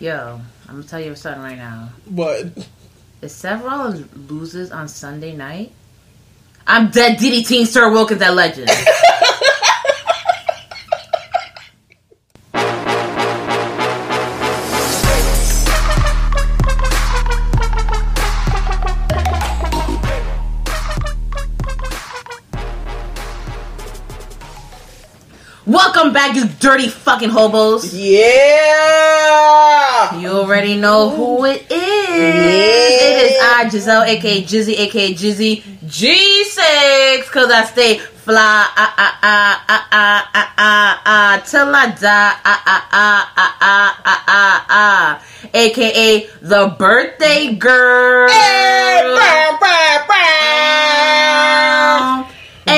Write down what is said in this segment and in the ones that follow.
Yo, I'm gonna tell you something right now. What? If Seth Rollins loses on Sunday night, I'm dead DDTing Sir Wilkins at Legend. Welcome back, you dirty fucking hobos. Yeah. You already know who it is. It is I, Giselle, aka Jizzy, aka Jizzy G6, cause I stay fly, ah, ah, ah, ah, ah, ah, ah, ah, till I die, ah, ah, ah, ah, ah, ah, ah, ah, aka the birthday girl.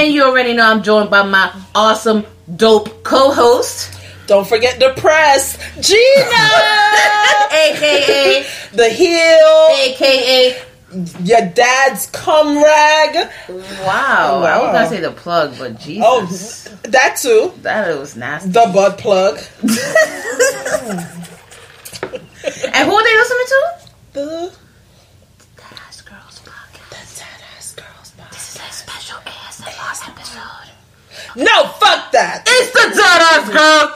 And you already know I'm joined by my awesome, dope co-host. Don't forget the press, Gina, aka the heel, aka your dad's cum rag. Wow. I was gonna say the plug, but Jesus. Oh, that too. That was nasty. The butt plug. and who are they listening to? The Deadass Girls Podcast. the Deadass Girls podcast. This is a special ASMR episode. No, fuck that. It's the Deadass Girls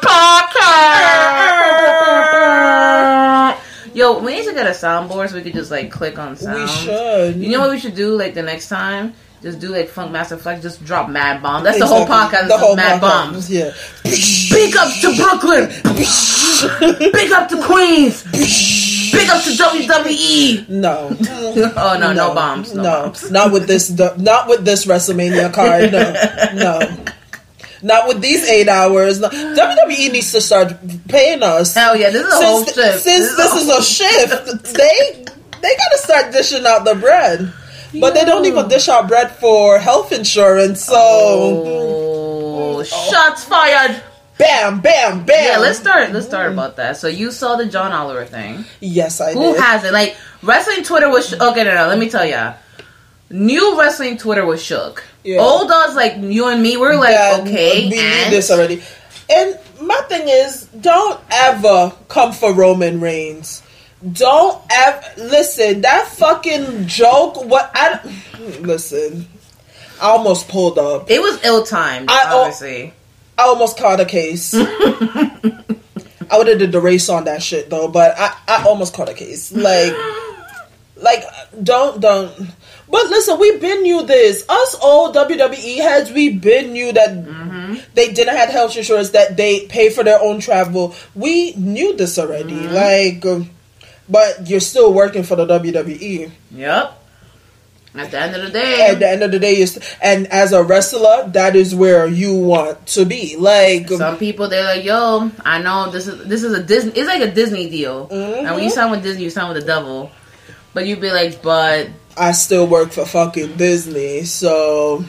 Podcast. Yo, we need to get a soundboard so we could just like click on sound. We should. You know what we should do like the next time? Just do like Funkmaster Flex, just drop mad bomb. That's the whole podcast. The whole mad bombs. Yeah. Big up to Brooklyn. Big up to Queens. Big up to WWE. No. Oh no, no, bombs. No, No, bombs. not with this. Not with this WrestleMania card. No, no. Not with these eight hours. No. WWE needs to start paying us. Hell yeah, this is a whole since, shift. Since this, is a shift, they they gotta start dishing out the bread. But they don't even dish out bread for health insurance. So Oh, shots fired. bam, bam, bam. Yeah, let's start. Let's start about that. So you saw the John Oliver thing. Yes, I did. Who did. hasn't? Like wrestling Twitter was sh- okay. No, no. Let me tell ya. New wrestling Twitter was shook. Yeah. Old dogs like you and me were like that okay. we and this already. And my thing is, don't ever come for Roman Reigns. Don't ever listen. That fucking joke. What I listen. I almost pulled up. it was ill timed. Obviously. I almost caught a case. I would have did the race on that shit though, but I, I almost caught a case. Like, like don't don't. But listen, we been knew this. Us old WWE heads, we been knew that mm-hmm. they didn't have health insurance, that they pay for their own travel. We knew this already. Mm-hmm. Like, um, but you're still working for the WWE. Yep. At the end of the day, At the end of the day, and as a wrestler, that is where you want to be. Like, um, some people they're like, "Yo, I know this is this is a Disney. It's like a Disney deal. And when you mm-hmm. sign with Disney, you sign with the devil. But you'd be like, but I still work for fucking Disney, so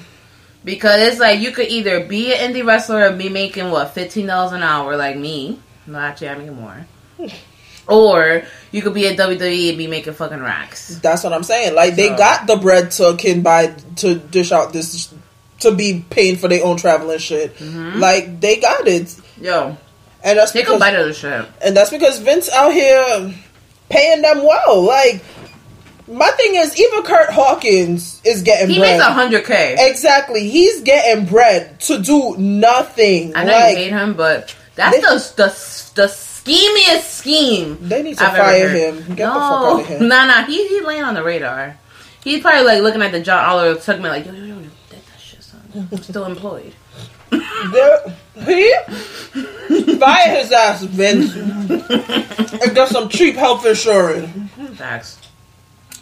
because it's like you could either be an indie wrestler and be making what fifteen dollars an hour, like me. No, actually, I make more. Or you could be at WWE and be making fucking racks. that's what I'm saying. Like, they got the bread to can buy to dish out this to be paying for their own travel and shit. Mm-hmm. Like, they got it, Yo, and that's a because of the shit. and that's because Vince out here paying them well. Like, my thing is, even Kurt Hawkins is getting bread. He bread. makes a hundred k. Exactly, he's getting bread to do nothing. I know like, you hate him, but that's They- the the the schemiest scheme. They need to I've fire him. Get no, the fuck out of here. Nah, nah, he he laying on the radar. He's probably like looking at the John Oliver segment, like yo yo yo, yo that, that shit, son. I'm still employed. There- he fire his ass, Vince, and get some cheap health insurance. Facts.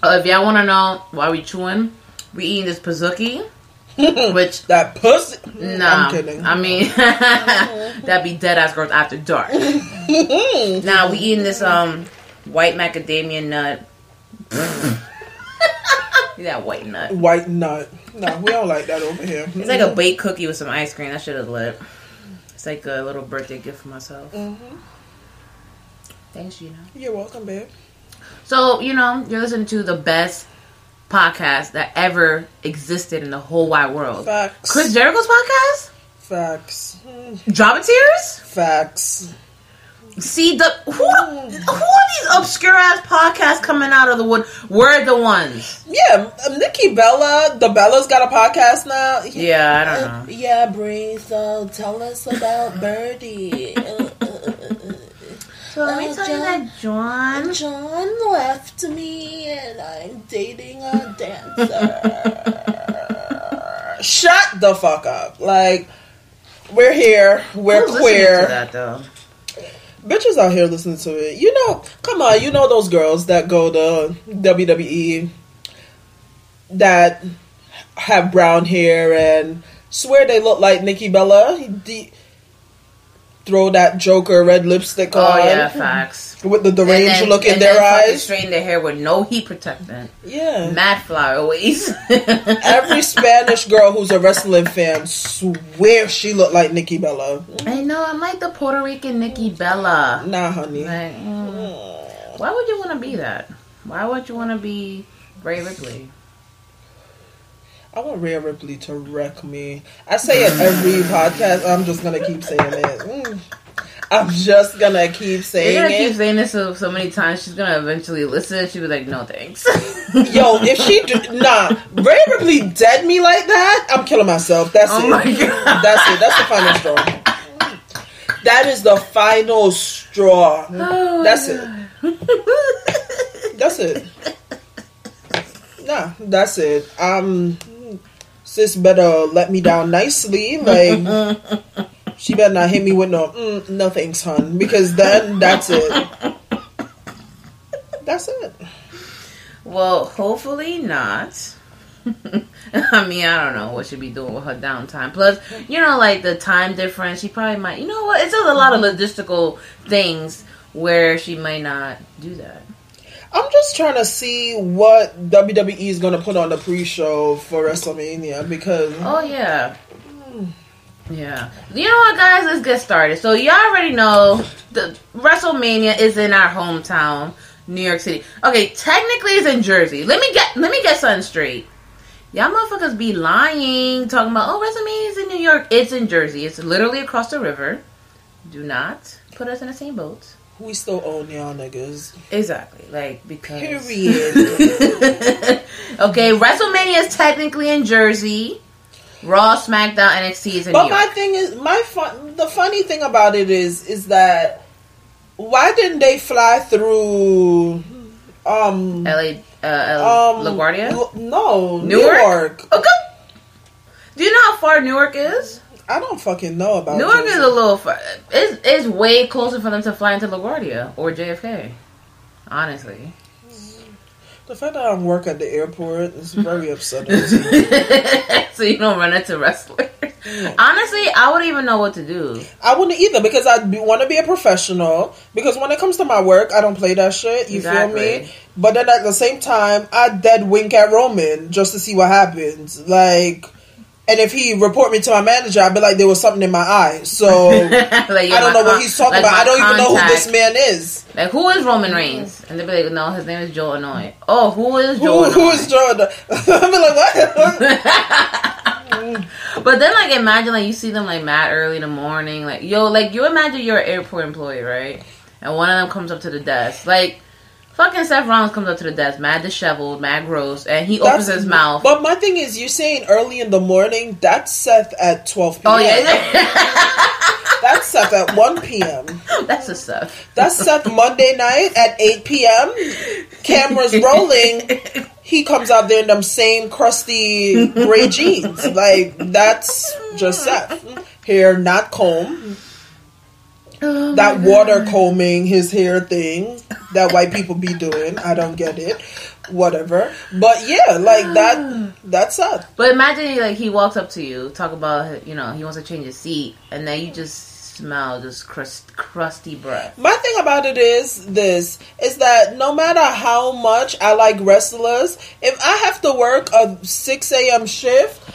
Uh, if y'all want to know why we chewing, we eating this Pazuki, which That pussy. Nah, I'm kidding. I mean that'd be dead ass girls after dark. now we eating this um white macadamia nut. that white nut. White nut. No, we don't like that over here. It's like a baked cookie with some ice cream. That should have lit. It's like a little birthday gift for myself. Mm-hmm. Thanks, Gina. You're welcome, babe. So you know you're listening to the best podcast that ever existed in the whole wide world. Facts. Chris Jericho's podcast. Facts. Dramateers. Facts. See the who who are these obscure ass podcasts coming out of the wood? We're the ones. Yeah, um, Nikki Bella, the Bella's got a podcast now. Yeah, I don't know. Yeah, Brie. So tell us about Birdie. So let me tell you that John. John left me, and I'm dating a dancer. Shut the fuck up! Like we're here, we're Who's queer. to that though? Bitches out here listening to it. You know, come on, you know those girls that go to WWE that have brown hair and swear they look like Nikki Bella. The- throw that Joker red lipstick Oh on yeah, facts. with the deranged then- look in their eyes. Straighten their hair with no heat protectant. Yeah. Mad flyaways. Every Spanish girl who's a wrestling fan swear she looked like Nikki Bella. I know. I'm like the Puerto Rican Nikki Bella. Nah, honey. Like, mm, why would you want to be that? Why would you want to be Rhea Ripley? I want Rhea Ripley to wreck me. I say it every podcast. I'm just gonna keep saying it. Mm. I'm just gonna keep You're saying gonna keep saying this so, so many times. She's gonna eventually listen. She'll be like, "No thanks." Yo, if she do, nah, Rhea Ripley dead me like that, I'm killing myself. That's Oh it. my God. That's it. That's the final straw. That is the final straw. That's it. That's it. Nah, that's it. Um, sis better let me down nicely. Like, she better not hit me with no, mm, no thanks, hun. Because then that's it. That's it. well, hopefully not. I mean, I don't know what she'd be doing with her downtime. Plus, you know, like the time difference. She probably might. You know what? It's just a lot of logistical things where she might not do that. I'm just trying to see what WWE is going to put on the pre-show for WrestleMania because Oh yeah. Yeah. You know what guys, let's get started. So y'all already know the WrestleMania is in our hometown, New York City. Okay, technically it's in Jersey. Let me get let me get something straight. Y'all motherfuckers be lying, talking about oh WrestleMania is in New York. It's in Jersey. It's literally across the river. Do not put us in the same boat. We still own y'all niggas. Exactly. Like because Period. okay, WrestleMania is technically in Jersey. Raw, SmackDown, NXT is in But New my York. thing is, my fun. The funny thing about it is, is that why didn't they fly through? Um, LA, uh, um, LaGuardia? No, Newark? Newark. Okay. Do you know how far Newark is? I don't fucking know about Newark is a little. Far, it's it's way closer for them to fly into LaGuardia or JFK. Honestly, mm. The fact that I work at the airport is very upsetting. so you don't run into wrestlers. Honestly, I wouldn't even know what to do. I wouldn't either because I want to be a professional. Because when it comes to my work, I don't play that shit. You feel me? But then at the same time, I dead wink at Roman just to see what happens. Like, and if he report me to my manager, I'd be like, there was something in my eye. So like, I don't know what he's talking like about. I don't even know who this man is. Like, who is Roman Reigns? And they'd be like, no, his name is Joe Anoa'i. Oh, who is Who, Joe who Anoa'i? is Jordan? I'd be like, what? But then, like, imagine like you see them like mad early in the morning. Like, yo, like you imagine you're an airport employee, right? And one of them comes up to the desk, like. Fucking Seth Rollins comes up to the desk, mad disheveled, mad gross, and he opens his mouth. But my thing is, you're saying early in the morning. That's Seth at 12 p.m. oh yeah, That's Seth at 1 p.m. that's a Seth. That's Seth Monday night at 8 p.m. Cameras rolling. He comes out there in them same crusty gray jeans. Like, that's just Seth. Hair not comb. Oh that water combing his hair thing that white people be doing. I don't get it. Whatever. But yeah, like that, that's Seth. But imagine like he walks up to you, talk about you know he wants to change his seat, and then you just smell this crust, crusty breath. My thing about it is this is that no matter how much I like wrestlers, if I have to work a 6 a.m. shift,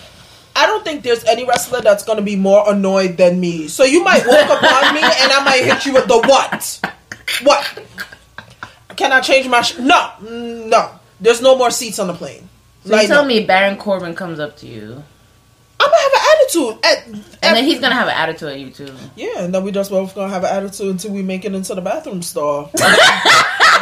I don't think there's any wrestler that's to be more annoyed than me. So you might walk upon me and I might hit you with the what? What? Can I change my sh- No, Mm, no. There's no more seats on the plane. So you tell no. me Baron Corbin comes up to you, I'm to have an attitude. At, eh, and then eh. he's gonna have an attitude at you too. Yeah, and then we just both gonna have an attitude until we make it into the bathroom stall.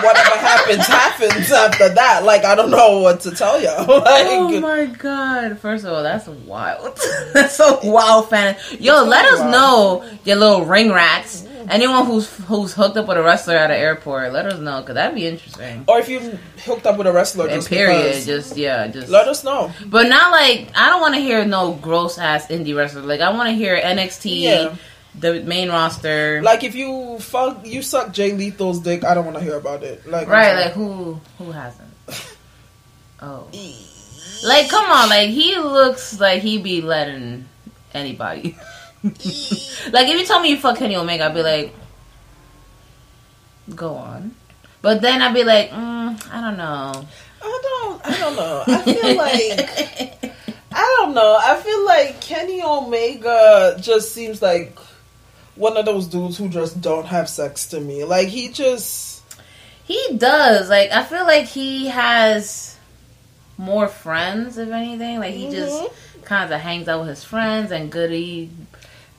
Whatever happens, happens after that. Like I don't know what to tell you. Oh like, Oh my god! First of all, that's wild. that's a wild fan. Yo, let us wild. know your little ring rats. Anyone who's who's hooked up with a wrestler at an airport, let us know because that'd be interesting. or if you hooked up with a wrestler, just period, because, just yeah, just let us know. But not like I don't want to hear no gross ass indie wrestler. Like I want to hear NXT, Yeah. the main roster. Like if you fuck, you suck Jay Lethal's dick. I don't want to hear about it. Like right, like who who hasn't? Oh, like come on, like he looks like he be letting anybody. like if you tell me you fuck Kenny Omega, I'd be like, go on. But then I'd be like, mm, I don't know. I don't. I don't know. I feel like I don't know. I feel like Kenny Omega just seems like one of those dudes who just don't have sex to me. Like he just. He does. Like I feel like he has more friends, if anything. Like he just kind of hangs out with his friends and goody.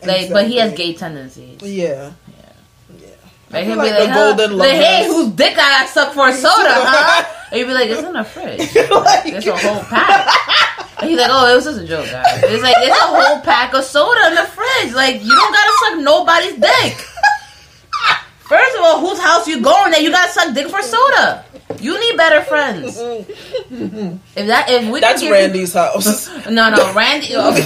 Like, but he has gay tendencies. Yeah. Like, he'll like be like, huh? golden like, hey, whose dick I got sucked for a soda, huh? And you'd be like, it's in the fridge. Like- There's a whole pack. And he's like, oh, it was just a joke, guys. It's like, it's a whole pack of soda in the fridge. Like, you don't gotta suck nobody's dick. First of all, whose house you going that you gotta suck dick for soda? You need better friends. If that, if we That's Randy's house. No, no, Randy. you, gotta,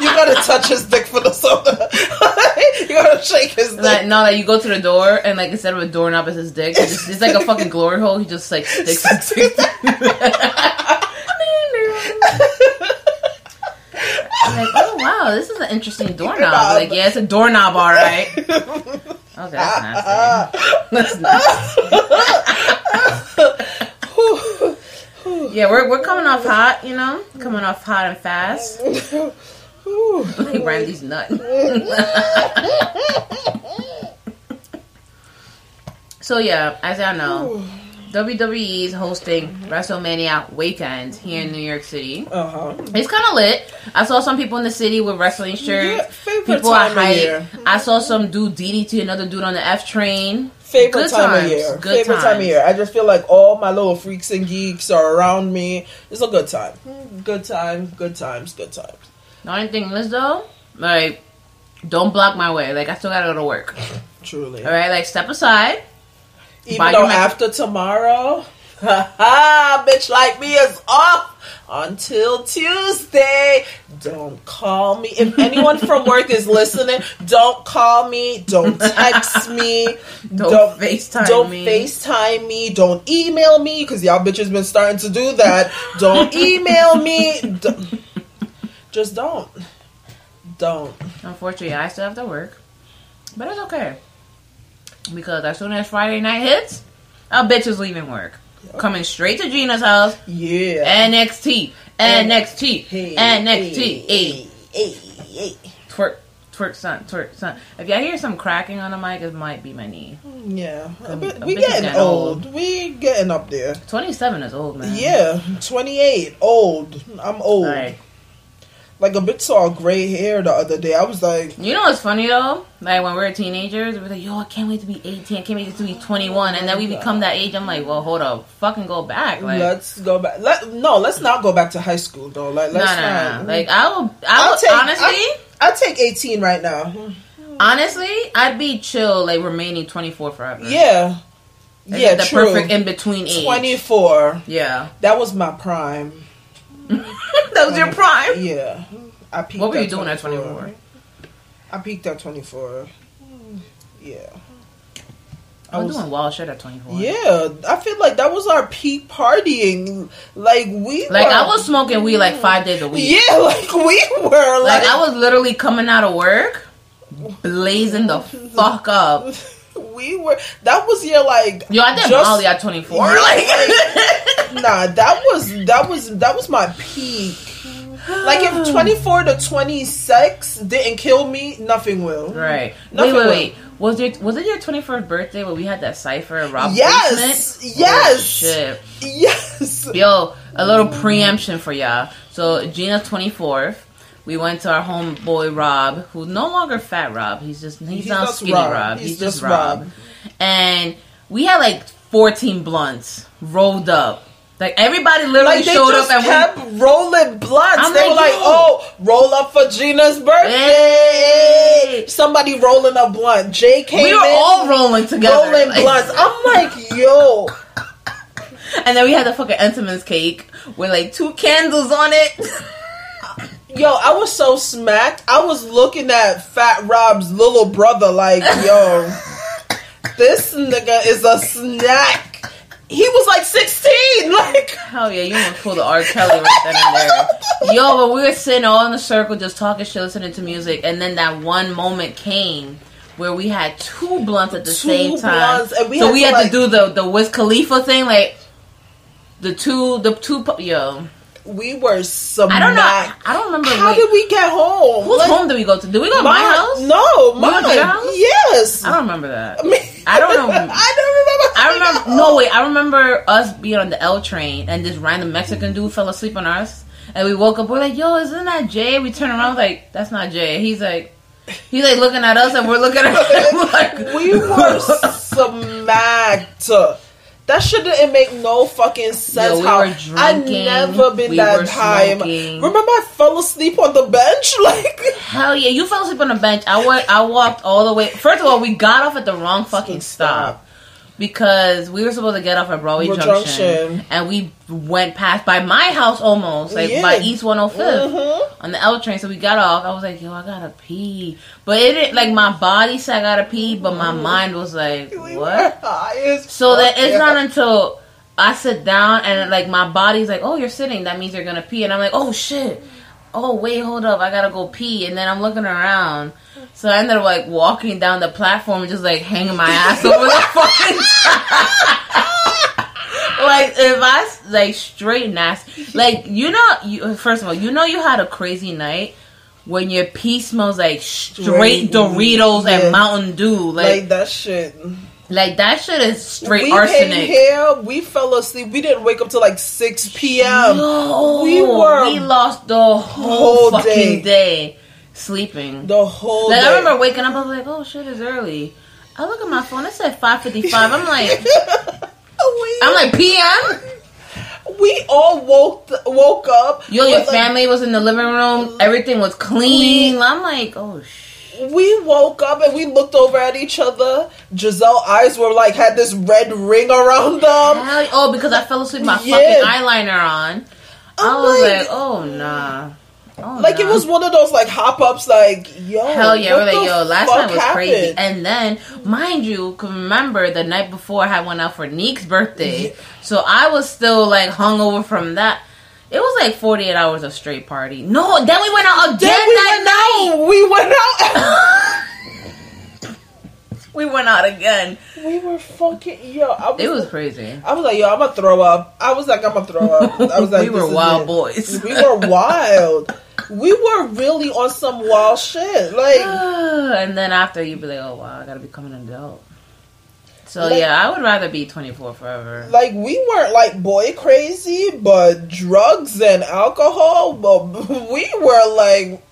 you gotta touch his dick for the soda. you gotta shake his dick. Like no, like you go to the door and like instead of a doorknob, it's his dick. It's, just, it's like a fucking glory hole. He just like sticks his dick. I'm like, oh wow, this is an interesting doorknob. Like, yeah, it's a doorknob, all right. Okay, that's ah. nasty. That's nasty. yeah, we're we're coming off hot, you know, coming off hot and fast. like Randy's nut. so yeah, as y'all know, WWE is hosting WrestleMania weekend here in New York City. Uh huh. It's kind of lit. I saw some people in the city with wrestling shirts. Yeah, favorite people are time of year. I saw some dude DDT another dude on the F train. Favorite Good time times. of year. Good Favorite time of year. I just feel like all my little freaks and geeks are around me. It's a good time. Good time. Good times. Good times. The only thing is though, like, don't block my way. Like I still gotta go to work. Truly. All right, like step aside. Even though after tomorrow, Ha! bitch like me is off until Tuesday. Don't call me. If anyone from work is listening, don't call me. Don't text me. Don't FaceTime don't me. FaceTime me. Don't email me because y'all bitches been starting to do that. Don't email me. Don't- just don't. Don't. Unfortunately, I still have to work, but it's okay because as soon as Friday night hits, a bitch is leaving work, coming straight to Gina's house. Yeah. NXT, NXT, Hey, NXT. hey, Hey, hey, twerk, twerk, son, twerk, son. If y'all hear some cracking on the mic, it might be my knee. Mm, yeah, A but bitch we getting getting old. We getting up there. Twenty-seven is old, man. Yeah, twenty eight, old. I'm old. Like, Like a bitch saw gray hair the other day. I was like, you know what's funny though? Like when we were teenagers, we were like, "Yo, I can't wait to be 18. I can't wait to be 21." And then we become that age. I'm like, "Well, hold up, fucking go back." Like, let's go back. Let no, let's not go back to high school though. Like, let's no, not. no. Like, I will. I I'll will take honestly. I, I'll take eighteen right now. Honestly, I'd be chill, like remaining 24 forever. Yeah, It's yeah, like the true. perfect in between age. Twenty four. Yeah, That was my prime. that was your um, prime. Yeah, I peaked. What were you at doing at 24? I peaked at twenty four. Yeah. I was doing wild shit at 24. Yeah, I feel like that was our peak partying. Like we, Like were, I was smoking weed like five days a week. Yeah, like we were. Like Like, I was literally coming out of work, blazing the fuck up. We were. That was your like. Yo, I did just- Molly at 24. Like, Nah, that was that was that was my peak. Like if twenty four to twenty six didn't kill me, nothing will. right. Nothing wait, wait, will. wait. Was it was it your 21st birthday where we had that cipher rob Yes, basement? yes. Oh, shit. Yes. Yo, a little preemption for y'all. So Gina's 24th. We went to our homeboy Rob, who's no longer Fat Rob. He's just he's, He's not skinny Rob. Rob. He's He's, just just Rob. Rob. And we had like 14 blunts rolled up. Like everybody literally Like showed up and we kept rolling blunts. I'm they like, were like. "Oh, roll up for Gina's birthday." Hey. Somebody rolling a blunt. Jay came we were in, all rolling together. rolling Like- blunts. I'm like, "Yo, And then we had the fucking Entenmann's cake with like two candles on it. yo!" I was so smacked. I was looking at Fat Rob's little brother, like, "Yo, this nigga is a snack." He was like 16, like. Hell yeah, you want to pulled the R. Kelly right then and there. Yo, but we were sitting all in the circle just talking shit, listening to music, and then that one moment came where we had two blunts at the Two same time. blunts, and we so had we to, had like- to do the the Wiz Khalifa thing, like the two the two pu- yo. We were smacked. I don't know. I don't remember. How wait, did we get home? whose Like, home did we go to? Did we go to my, house? No, We mine. your house? Yes. I don't remember that. I, mean, I don't know. I don't remember. I remember no wait, I remember us being on the L train and this random Mexican dude fell asleep on us and we woke up, we're like, yo, isn't that Jay? We turn around like, that's not Jay. He's like he's like looking at us and we're looking at him like We were smacked. That shit didn't make no fucking sense. Yo, we how were I drinking, never been we that time. Remember, I fell asleep on the bench. Like Hell yeah, you fell asleep on the bench. I wa- I walked all the way First of all, we got off at the wrong fucking stop. Because we were supposed to get off at Broadway Junction, Junction. and we went past by my house almost, like Yeah. by East 105th. Mhm. on the L train. So we got off. I was like, yo, I gotta pee. But it didn't, like, my body said I gotta pee, but my mind was like, we what? were high as So that it's yeah. not until I sit down and, like, my body's like, oh, you're sitting. That means you're gonna pee. And I'm like, oh, shit. Oh, wait, hold up. I gotta go pee. And then I'm looking around. So I ended up, like, walking down the platform and just, like, hanging my ass over the fucking like if I like straight nasty, like you know, you first of all, you know you had a crazy night when your pee smells like straight Straight Doritos yeah. and Mountain Dew, like like that shit. Like that shit is straight we arsenic. here. We fell asleep. We didn't wake up till like six p.m. Yo, we were we lost the whole, whole fucking day. day, sleeping. the whole like day. I remember waking up, I was like, oh shit, it's early. I look at my phone. It said five fifty five. I'm like, we, I'm like PM. we all woke woke up. Yo, your with, like, family was in the living room. Everything was clean. Clean. I'm like, oh we woke up and we looked over at each other. Giselle eyes were like had this red ring around them. Hell- oh, because I fell asleep with my Yeah. fucking eyeliner on. I I'm was like- like, oh nah. Oh, Like it was one of those like hop ups. Like yo, Hell yeah, what we're like, the yo, last night was crazy. happened? And then, mind you, remember the night before I went out for Neek's birthday. So I was still like hungover from that. It was like 48 hours of straight party. No, then we went out again Then we that went night. out. We went out. We went out again. we were fucking yo. I was, It was crazy. I was like, yo, I'm gonna throw up. I was like, I'm gonna throw up. I was like, we were wild it. boys. We were wild. We were really on some wild shit. Like, and then after you'd be like, oh wow, I gotta become an adult. So Like- yeah, I would rather be 24 forever. like we weren't like boy crazy, but drugs and alcohol. But we were like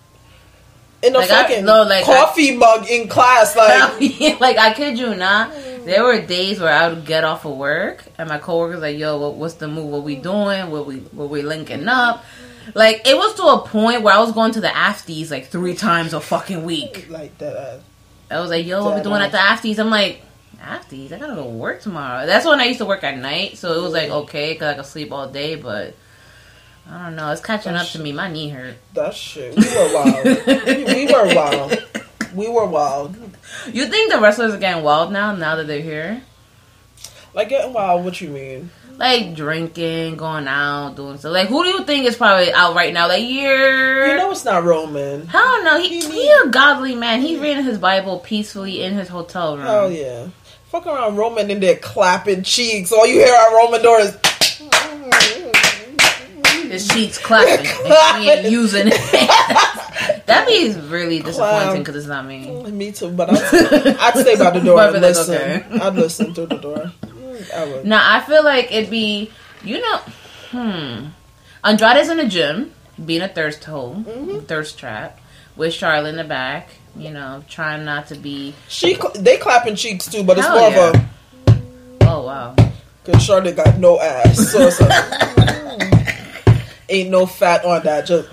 in a Like, I- fucking no, like, coffee mug in class. Like, oh, like I kid you not, there were days where I would get off of work and my coworkers like, "Yo, what, what's the move? What we doing? What we what we linking up?" Like it was to a point where I was going to the afties like three times a fucking week. like that. I was like, "Yo, what we doing at the afties?" I'm like, "Afties? I gotta go work tomorrow." That's when I used to work at night, so it was like okay, cause I could sleep all day, but. I don't know. It's catching up to me. My knee hurt. That shit. We were wild. we, we were wild. We were wild. You think the wrestlers are getting wild now? Now that they're here? Like getting wild. What you mean? like drinking, going out, doing stuff. Like, who do you think is probably out right now? Like, you're. You know it's not Roman. Hell no, he, he a godly man. He's reading his Bible peacefully in his hotel room. Oh yeah. Fuck around Roman in there clapping cheeks. All you hear at Roman door is His sheets clapping. and he ain't using it. That'd be really disappointing because it's not me. me too, but I'd, I'd stay by the door and listen. okay. I'd listen through the door. I would. Now, I feel like it'd be, you know, hmm. Andrade's in the gym, being a thirst hole, Mm-hmm. thirst trap, with Charlotte in the back, you know, trying not to be. She they clapping cheeks too, but it's Hell more yeah. of a Oh, wow. because Charlotte got no ass, so like, ain't no fat on that. Just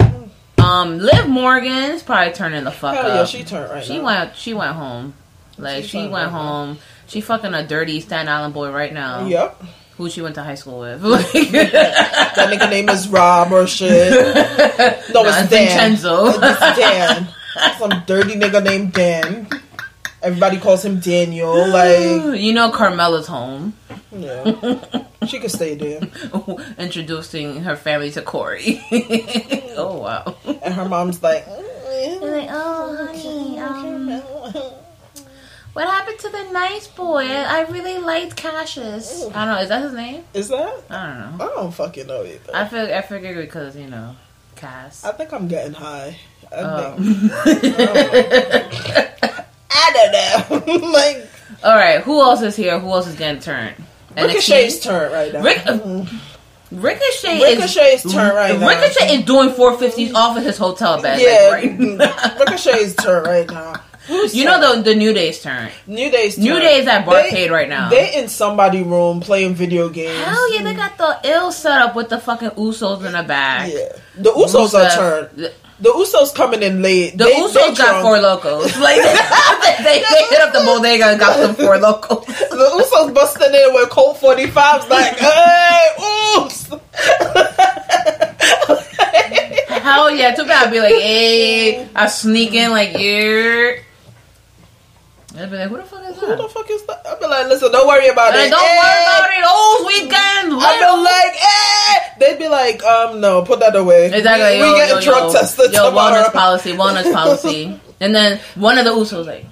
Um, Liv Morgan's probably turning the fuck hell up. yeah, she turned right She now. went. She went home. Like She she, went right now. home. She fucking a dirty Staten Island boy right now. Yep, Who she went to high school with. That nigga name is Rob or shit. No, Nah, it's Dan. Vincenzo. It's Dan. Some dirty nigga named Dan. Everybody calls him Daniel. Like, you know Carmella's home. yeah, she could stay there. Introducing her family to Corey. oh wow. And her mom's like, like, oh honey, um, what happened to the nice boy? I really liked Cassius. I don't know. Is that his name? is that? I don't know. I don't fucking know either. I feel. I figured because you know, Cass. I think I'm getting high. I Oh. I don't know. like All right. Who else is here? Who else is getting turned? Ricochet's turn right now. Rick- Ricochet, Ricochet's is turn right now. Ricochet is doing 450s off of his hotel bed. yeah, Like, right Ricochet's turn right now. Who's You know the the New Day's turn. New Day's turn. New. Day's at Barcade They- right now. They in somebody room playing video games. Hell yeah, they got the ill setup with the fucking Usos in the back. Yeah, the Usos are turned. The, Usos coming in late. the They- Usos they got drunk. four locos. Like they, they, they hit up the bodega and got some four locos. The Usos busting in with Colt 45s like, hey, Us! Hell yeah, too bad. I'd be like, hey, I sneak in like, yeah. I'd be like, who the fuck is Who the fuck is that? I'd be like, listen, don't worry about Like, it. don't Hey! worry about it. Oh, weekend. I'd be like, eh. They'd be like, um, no, put that away. Exactly. We, we yo, getting yo, drug yo, tested yo, tomorrow. wellness policy, wellness policy. And then one of the Usos like,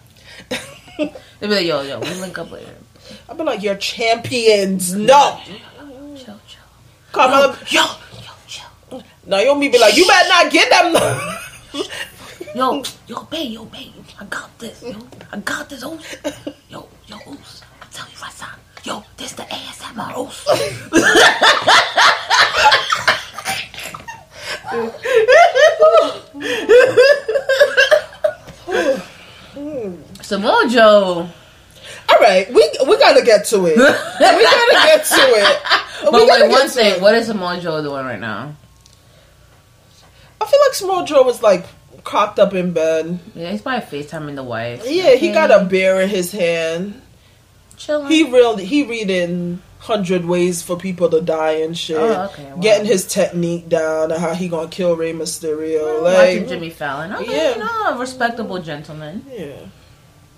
they'd be like, yo, yo, we link up later. I'd be like, you're champions. No. Chill, chill. Come on. Yo, yo, chill. Naomi be like, you better not get them. Yo, yo, babe, yo, babe, I got this, yo. I got this, Oos. Yo, yo, Oos. I tell you right son. Yo, this the ASMR Oos. Oh. Samoa Joe. All right, we we gotta get to it. we gotta get to it. But we wait, one thing. it. What is Samoa Joe doing right now? I feel like Joe was like cocked up in bed. Yeah, he's probably FaceTiming the wife. Yeah, he got a beer in his hand. chilling. He really he reading hundred ways for people to die and shit. Oh, okay, wow. Getting his technique down and how he gonna kill Rey Mysterio. watching like Jimmy Fallon. Okay, Yeah. no, a respectable gentleman. yeah.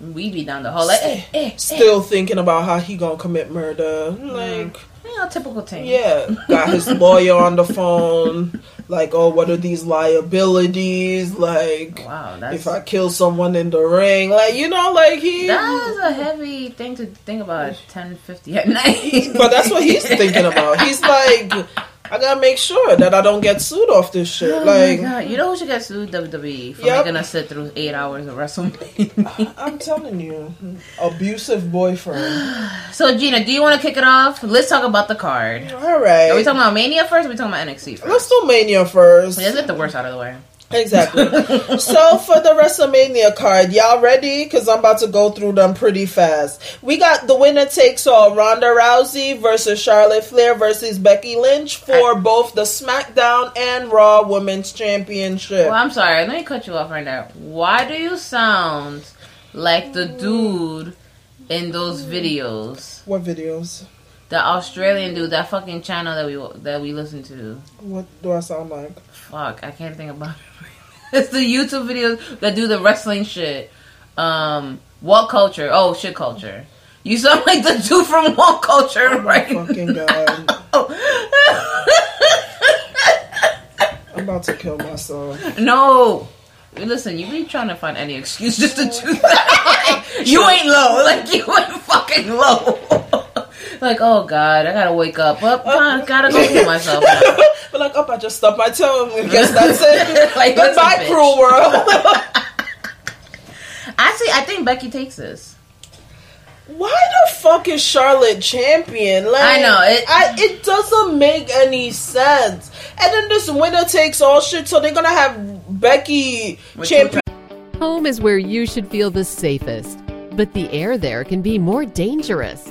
We be down the hall like, eh, eh, eh. Still thinking about how he gonna commit murder. Like you know, typical thing. yeah. Got his lawyer on the phone. Like, oh what are these liabilities? Like Wow, if I kill someone in the ring, like you know, like he that is a heavy thing to think about at ten fifty at night. But that's what he's thinking about. He's like, I gotta make sure that I don't get sued off this shit. Oh like, my God. you know who should get sued? WWE for Yep. making us sit through eight hours of WrestleMania. I'm telling you, abusive boyfriend. so Gina, do you want to kick it off? Let's talk about the card. All right, Are we talking about Mania first? Or are we talking about NXT first? let's do Mania first. Let's get the worst out of the way. Exactly. so for the WrestleMania card, y'all ready? Because I'm about to go through them pretty fast. We got the winner takes all: Ronda Rousey versus Charlotte Flair versus Becky Lynch for both the SmackDown and Raw Women's Championship. Well, I'm sorry. Let me cut you off right now. Why do you sound like the dude in those videos? What videos? The Australian dude, that fucking channel that we that we listen to. What do I sound like? Fuck, I can't think about it. It's the YouTube videos that do the wrestling shit. Um, what culture? Oh, shit culture. You sound like the dude from What Culture, right? Fucking god. I'm about to kill myself. no. Listen, you be trying to find any excuse just to do that. Like, you ain't low. Like, you ain't fucking low. Like, oh, God, I gotta wake up. Up, I gotta go kill myself now. But like, up, I just stubbed my toe. I guess that's it. Like, Goodbye, listen, bitch. cruel world. Actually, I think Becky takes this. Why the fuck is Charlotte champion? Like, I know, it- I, it doesn't make any sense. And then this winner takes all shit, so they're gonna have Becky champion. Home is where you should feel the safest, but the air there can be more dangerous,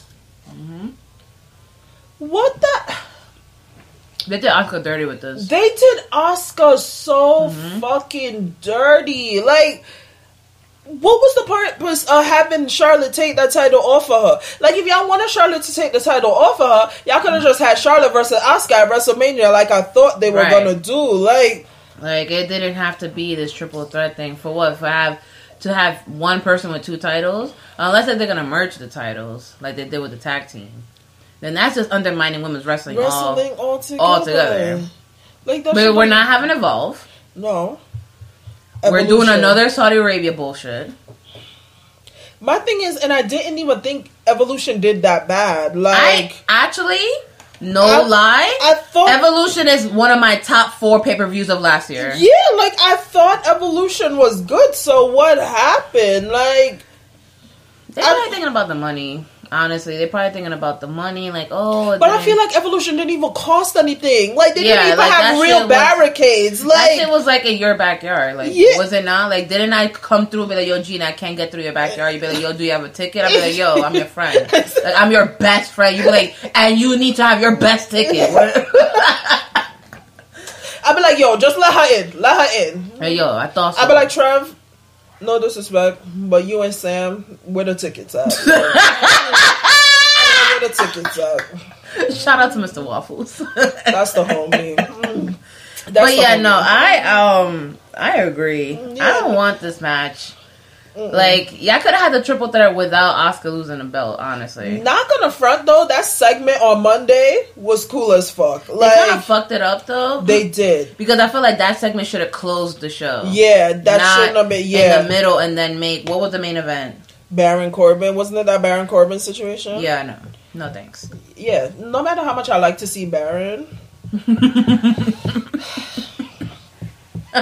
What the? They did Asuka dirty with this. They did Asuka so Mm-hmm. fucking dirty. Like, what was the purpose of having Charlotte take that title off of her? Like, if y'all wanted Charlotte to take the title off of her, y'all could have just had Charlotte versus Asuka at WrestleMania, like I thought they were Right. gonna do. Like, Like it didn't have to be this triple threat thing for what? For have to have one person with two titles, unless they're gonna merge the titles like they did with the tag team. Then that's just undermining women's wrestling. all- wrestling all together. all together. Like, but we're not having Evolve. No. We're doing another Saudi Arabia bullshit. My thing is, and I didn't even think Evolution did that bad. Like, I actually, no I- lie, I thought Evolution is one of my top four pay per views of last year. Yeah, like I thought Evolution was good. So what happened? Like, They're I- probably thinking about the money. Honestly, they're probably thinking about the money. Like, oh, but I then- feel like Evolution didn't even cost anything. Like they Yeah, didn't even like, have real barricades. Like, it was like in your backyard. Like, Yeah. was it not? Like, didn't I come through and be like, yo, Gina, I can't get through your backyard? You'd be like, yo, do you have a ticket? I'd be like, yo, I'm your friend. Like, I'm your best friend. You'd be like, and you need to have your best ticket. I'd be like, yo, just let her in. Let her in. hey, yo, I thought so. I'd be like, Trev. No disrespect, but you and Sam, where the tickets at? where the tickets at? shout out to Mr. Waffles. That's the homie. That's but yeah, no, I um, I agree. I don't want this match. Like, y'all could have had the triple threat without Asuka losing the belt. Honestly, Not gonna front though. That segment on Monday was cool as fuck. they kind Like of fucked it up though. they did. because I feel like that segment should have closed the show. Yeah, that shouldn't have been. Yeah, in the middle and then make what was the main event? Baron Corbin wasn't it that Baron Corbin situation? Yeah, no, no thanks. yeah. No matter how much I like to see Baron,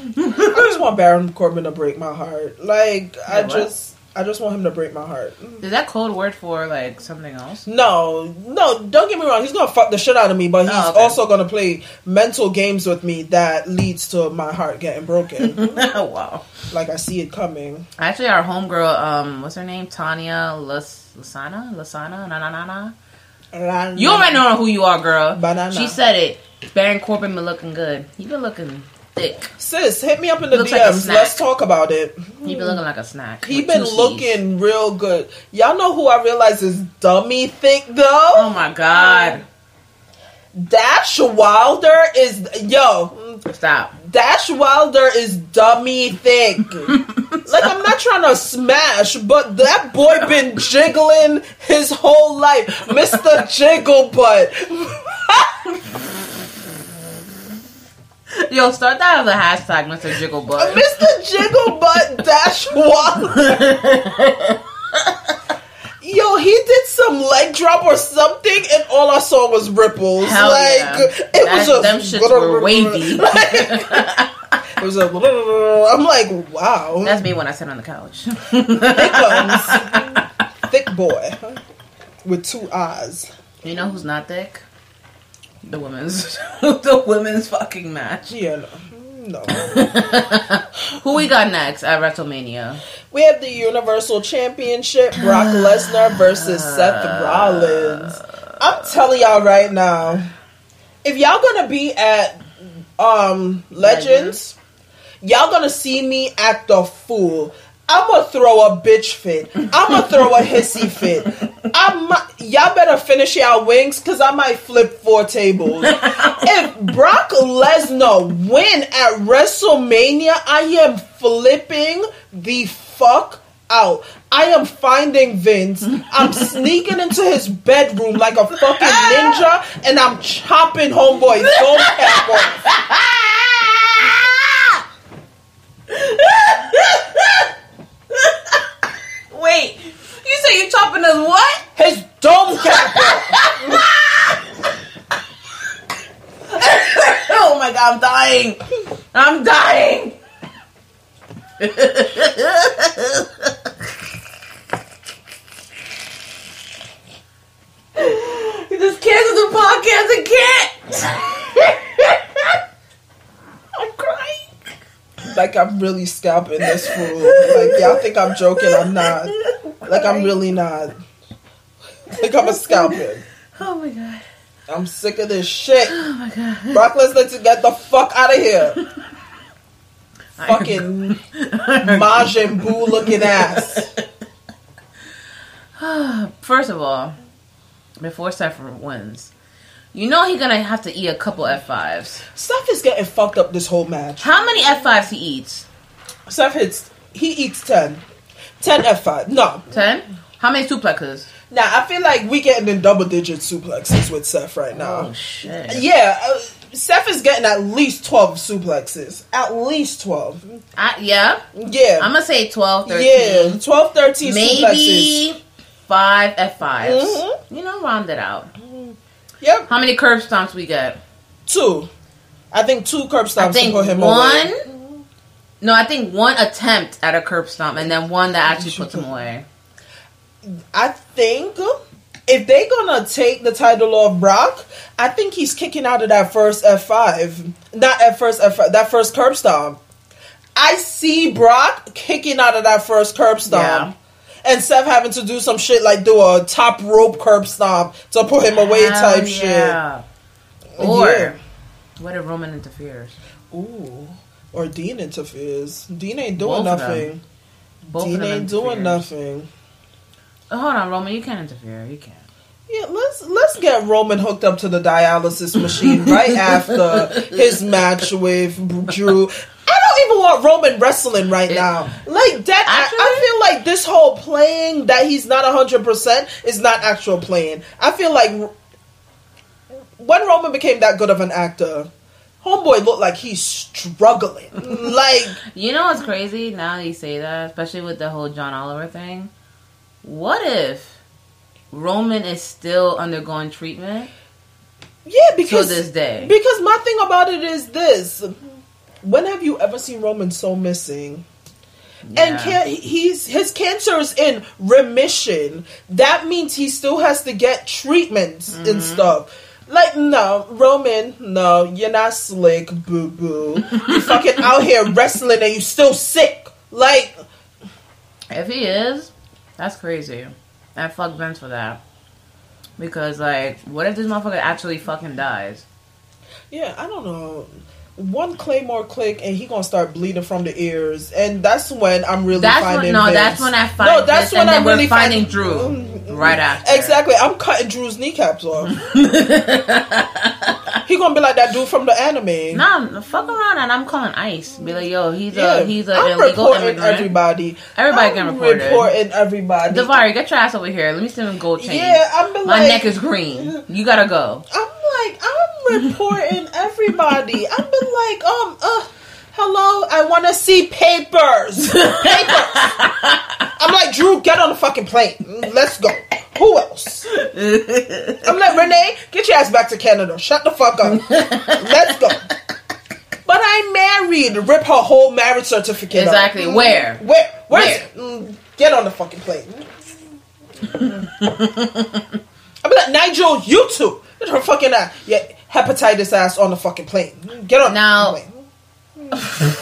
I just want Baron Corbin to break my heart. Like I just, I just want him to break my heart. Is that code word for like something else? No, no, don't get me wrong. He's gonna fuck the shit out of me, but he's Oh, okay. also gonna play mental games with me that leads to my heart getting broken. wow. like I see it coming. Actually, our homegirl, um, what's her name? Tanya Las- Lasana? Lasana? Na na na na? You already know who you are, girl. Banana. She said it. Baron Corbin been looking good. He been looking thick. Sis, hit me up in the like DMs. snack. Let's talk about it. He been looking like a snack. He been Cs. looking real good. Y'all know who I realize is dummy thick though? Oh my god! Dash Wilder is yo. Stop. Dash Wilder is dummy thick. like I'm not trying to smash, but that boy been jiggling his whole life, Mr. Jiggle Butt. Yo, start that as a hashtag, Mr. Jigglebutt. Mr. Jiggle Butt Dash Wilder. Yo, he did some leg drop or something, and all I saw was ripples. Hell like yeah. it was just them shits were wavy. it was a. I'm like, wow. That's me when I sit on the couch. thick thick boy with two eyes. you know who's not thick? The women's, the women's fucking match. Yeah, no. no. Who we got next at WrestleMania? We have the Universal Championship: Brock Lesnar versus Seth Rollins. I'm telling y'all right now, if y'all gonna be at um Legends, y'all gonna see me at the fool. I'm gonna throw a bitch fit. I'm gonna throw a hissy fit. I'm y'all better finish y'all wings because I might flip four tables. if Brock Lesnar win at WrestleMania, I am flipping the fuck out. I am finding Vince. I'm sneaking into his bedroom like a fucking ninja, and I'm chopping homeboy dome cap off. Wait, you say you're chopping us what? His dome cap. Oh my god, I'm dying. I'm dying. You just canceled the podcast can't. I'm crying. Like I'm really scalping this fool. Like y'all think I'm joking? I'm not. Like I'm really not. Like I'm a scalping. Oh my god. I'm sick of this shit. Oh my god. Brock Lesnar get the fuck out of here. Fucking Majin Buu looking ass. First of all, before Seth wins, you know he's gonna have to eat a couple F5s. Seth is getting fucked up this whole match. How many F5s he eats? Seth hits. He eats ten. Ten F five. No. Ten? How many suplexes? Now I feel like we getting in double digit suplexes with Seth right now. Oh shit. Yeah, uh, Seth is getting at least 12 suplexes. At least 12. I, yeah, Yeah. I'm gonna say 12, 13. yeah, 12, 13 suplexes. maybe five F5s. Mhm. You know, round it out. Yep, How many curb stomps we get? two. I think two curb stomps I think to put him one. away. No, I think one attempt at a curb stomp, and then one that actually puts him away. I think if they're gonna take the title off Brock, I think he's kicking out of that first F5. Not at first F5, that first curb stomp. I see Brock kicking out of that first curb stomp. And Seth having to do some shit like do a top rope curb stomp to put him away Hell type yeah. Or Yeah. what if Roman interferes? shit. Ooh. Or Dean interferes. Dean ain't doing Both nothing. Dean ain't doing nothing. Oh, hold on, Roman, you can't interfere. You can't. Yeah, let's let's get Roman hooked up to the dialysis machine right after his match with Drew. I don't even want Roman wrestling right It- now. Like that, I, Actually? I feel like this whole playing that he's not hundred percent is not actual playing. I feel like when Roman became that good of an actor, homeboy looked like he's struggling. like You know what's crazy? Now that you say that, especially with the whole John Oliver thing. What if Roman is still undergoing treatment yeah, to because this day? because my thing about it is this: when have you ever seen Roman so missing? And Yeah. can, he's his cancer is in remission. That means he still has to get treatments Mm-hmm. and stuff. Like no, Roman, no, you're not slick, boo boo. You fucking out here wrestling and you still sick. Like If he is, that's crazy. I fuck Vince for that. Because like, what if this motherfucker actually fucking dies? Yeah, I don't know. One Claymore click and he gonna start bleeding from the ears, and that's when I'm really That's finding. when no, Vince. that's when I find No, that's Vince, when I'm really finding finding- Drew mm-hmm. right after. Exactly, I'm cutting Drew's kneecaps off. he gonna be like that dude from the anime. Nah, fuck around and I'm calling ICE. Be like, yo, he's yeah, a he's an I'm illegal reporting immigrant. everybody. Everybody I'm getting reported. Reporting everybody. Davari, get your ass over here. Let me see them gold chains. Yeah, I'm My like, neck is green. You gotta go. I'm like, I'm reporting everybody. I'm be like, um, uh, hello, I want to see papers. Papers. I'm like, Drew, get on the fucking plane. Let's go. Who else? I'm like, Renee, get your ass back to Canada. Shut the fuck up. Let's go. But I'm married. Rip her whole marriage certificate. Exactly. Where? Where? Where is Where? it? Mm, Get on the fucking plane. I'm like, Nigel, you too. Get fucking ass. Yeah, hepatitis ass on the fucking plane. Get on Now-.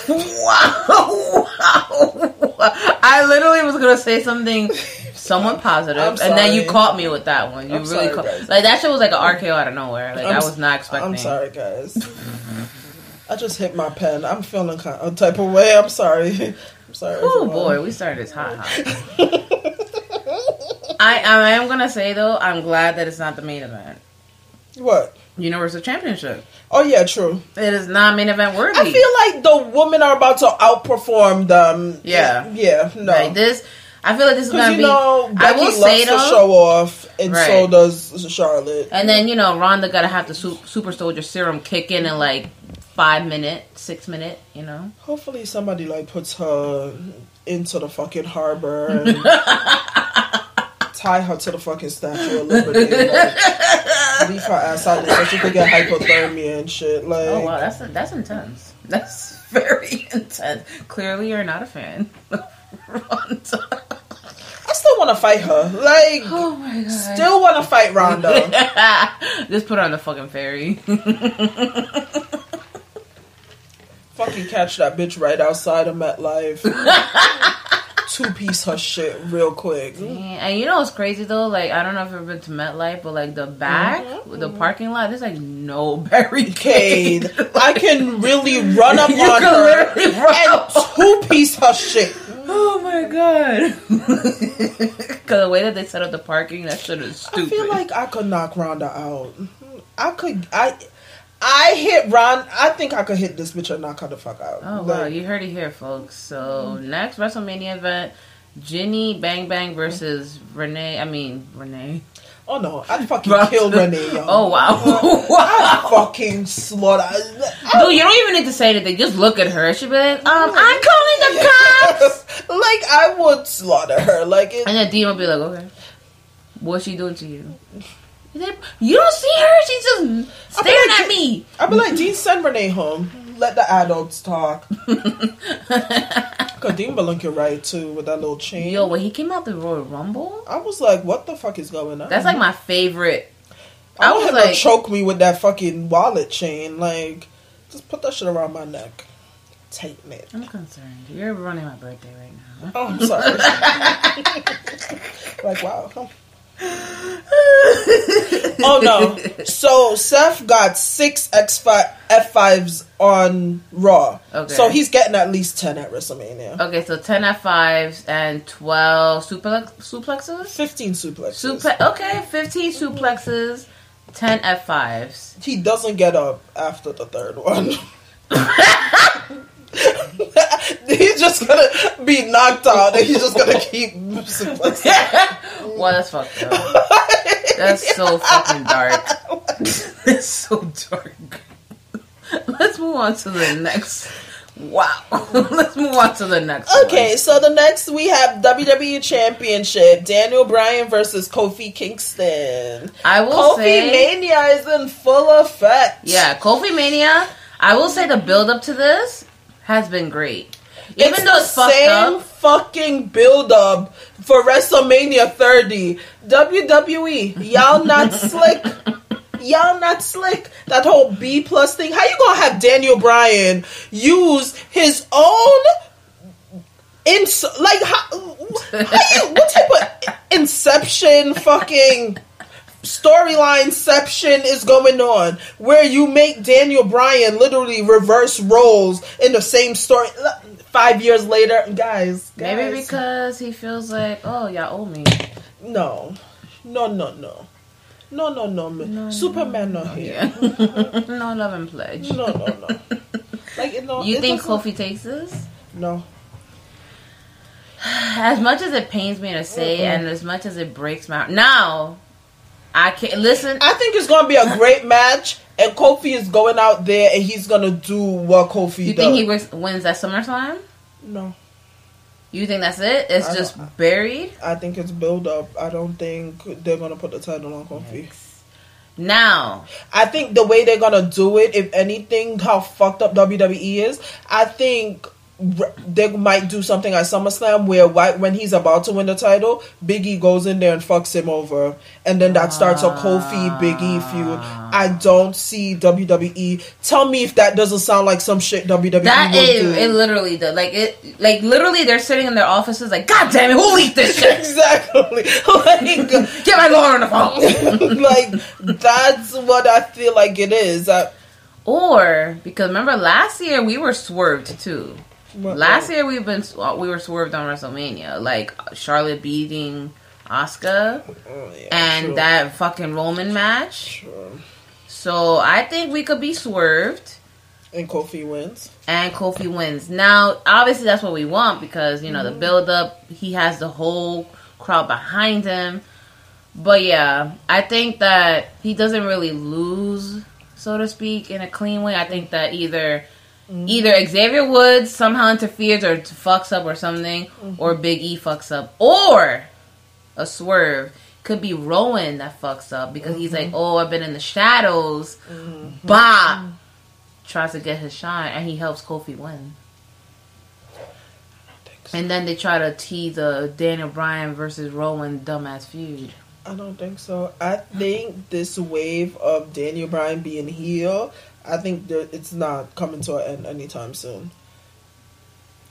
Wow, wow. I literally was gonna say something somewhat and then you caught me with that one. You I'm really sorry, caught, guys. like that shit was like an RKO out of nowhere. Like I'm I was not expecting. I'm sorry, guys. I just hit my pen. I'm feeling kind of type of way. I'm sorry. I'm sorry. Oh boy, we started this hot hot. I I am gonna say though, I'm glad that it's not the main event. What? Universal Championship. Oh yeah, true. It is not main event worthy. I feel like the women are about to outperform them. Yeah. Yeah. No. like this. I feel like this is gonna you be. know, I Becky will loves say to though, show off, and so does Charlotte. and then you know Ronda gotta have the super soldier serum kick in in like five minute, six minute. You know. Hopefully, somebody like puts her into the fucking harbor and tie her to the fucking Statue of Liberty. Like, leave her ass out there so she could get hypothermia and shit. Like, Oh wow, that's that's intense. That's very intense. Clearly, you're not a fan. Ronda. I still want to fight her. Like, Oh my god. still want to fight Ronda. Just put her on the fucking ferry. fucking catch that bitch right outside of MetLife. Two piece her shit real quick. and you know what's crazy though? Like I don't know if you've ever been to MetLife, but like the back, Mm-hmm. the parking lot, there's like no barricade. Cade, I can really run up on her and two piece her shit. oh my god! Because the way that they set up the parking, that shit is stupid. I feel like I could knock Ronda out. I could. I. I hit Ron. I think I could hit this bitch and knock her the fuck out. Oh Like, wow, you heard it here, folks. So next WrestleMania event, Ginny Bang Bang versus Renee. I mean Renee. Oh no! I fucking killed Renee. Yo. Oh wow, I wow. fucking slaughter. Dude, you don't even need to say anything. Just look at her. She'll be like, um, I'm calling the cops. like I would slaughter her. Like it, And then Dean will be like, okay, what's she doing to you? You don't see her? She's just staring like, at me. I'd be like, Dean, send Renee home. Let the adults talk. Cause Dean Belunka right too with that little chain. Yo, when he came out the Royal Rumble, I was like, what the fuck is going on? that's like my favorite. I, I want was him like- to choke me with that fucking wallet chain. Like, just put that shit around my neck. Tighten it. I'm concerned. You're running my birthday right now. Oh, I'm sorry. like, wow. oh no! So Seth got six X five F fives on Raw. Okay. So he's getting at least ten at WrestleMania. Okay, so 10 F5s and 12 suplex- suplexes? Fifteen suplexes. Suple- okay, 15 suplexes, 10 F5s. he doesn't get up after the third one. he's just gonna be knocked out, and he's just gonna keep suplexing. well, that's fucked up. That's so fucking dark. it's so dark. Let's move on to the next. Wow. Let's move on to the next. Okay, one. so the next we have WWE Championship: Daniel Bryan versus Kofi Kingston. I will Kofi say, Mania is in full effect. yeah, Kofi Mania. I will say the build up to this has been great. Even it's though the it's fucked same up, fucking build up for WrestleMania 30. WWE, y'all not slick. Y'all not slick. That whole B plus thing. How you gonna have Daniel Bryan use his own ins like how, how you, what type of inception fucking storyline-ception is going on where you make Daniel Bryan literally reverse roles in the same story. Five years later guys, guys. maybe because he feels like, oh, y'all owe me. no. No no no. No no no, no. superman not here. No love and pledge. no no no. Like you know You think doesn't- Kofi takes this? no. As much as it pains me to say, and as much as it breaks my now, I can't listen. I think it's gonna be a great match and Kofi is going out there and he's gonna do what Kofi does. You does think he wins, wins at SummerSlam? no You think that's it? It's I just buried. I think it's build up. I don't think they're gonna put the title on Kofi. Now, I think the way they're gonna do it, if anything, how fucked up WWE is, I think they might do something at SummerSlam where when he's about to win the title, Biggie goes in there and fucks him over, and then that starts a Kofi Biggie feud. I don't see WWE. Tell me if that doesn't sound like some shit WWE that is do. it. Literally does. Like it. Like literally, they're sitting in their offices. Like, God damn it, who leaked this shit? exactly. like, Get my lawyer on the phone. like that's what I feel like it is. I, or because remember last year we were swerved too. What- Last uh, year we've been uh, we were swerved on WrestleMania, like Charlotte beating Asuka, Oh, yeah, and true, that fucking Roman match. true. So I think we could be swerved and Kofi wins. and Kofi wins. Now, obviously that's what we want because you know the mm-hmm. build up. He has the whole crowd behind him. But yeah, I think that he doesn't really lose, so to speak, in a clean way. I think that either Mm-hmm. either Xavier Woods somehow interferes or fucks up or something, mm-hmm. or Big E fucks up, or a swerve could be Rowan that fucks up because he's like, mm-hmm. oh, I've been in the shadows, bah, tries to get his shine, and he helps Kofi win. And then they try to tease a Daniel Bryan versus Rowan dumbass feud. I don't think so. I think this wave of Daniel Bryan being heel, I think it's not coming to an end anytime soon.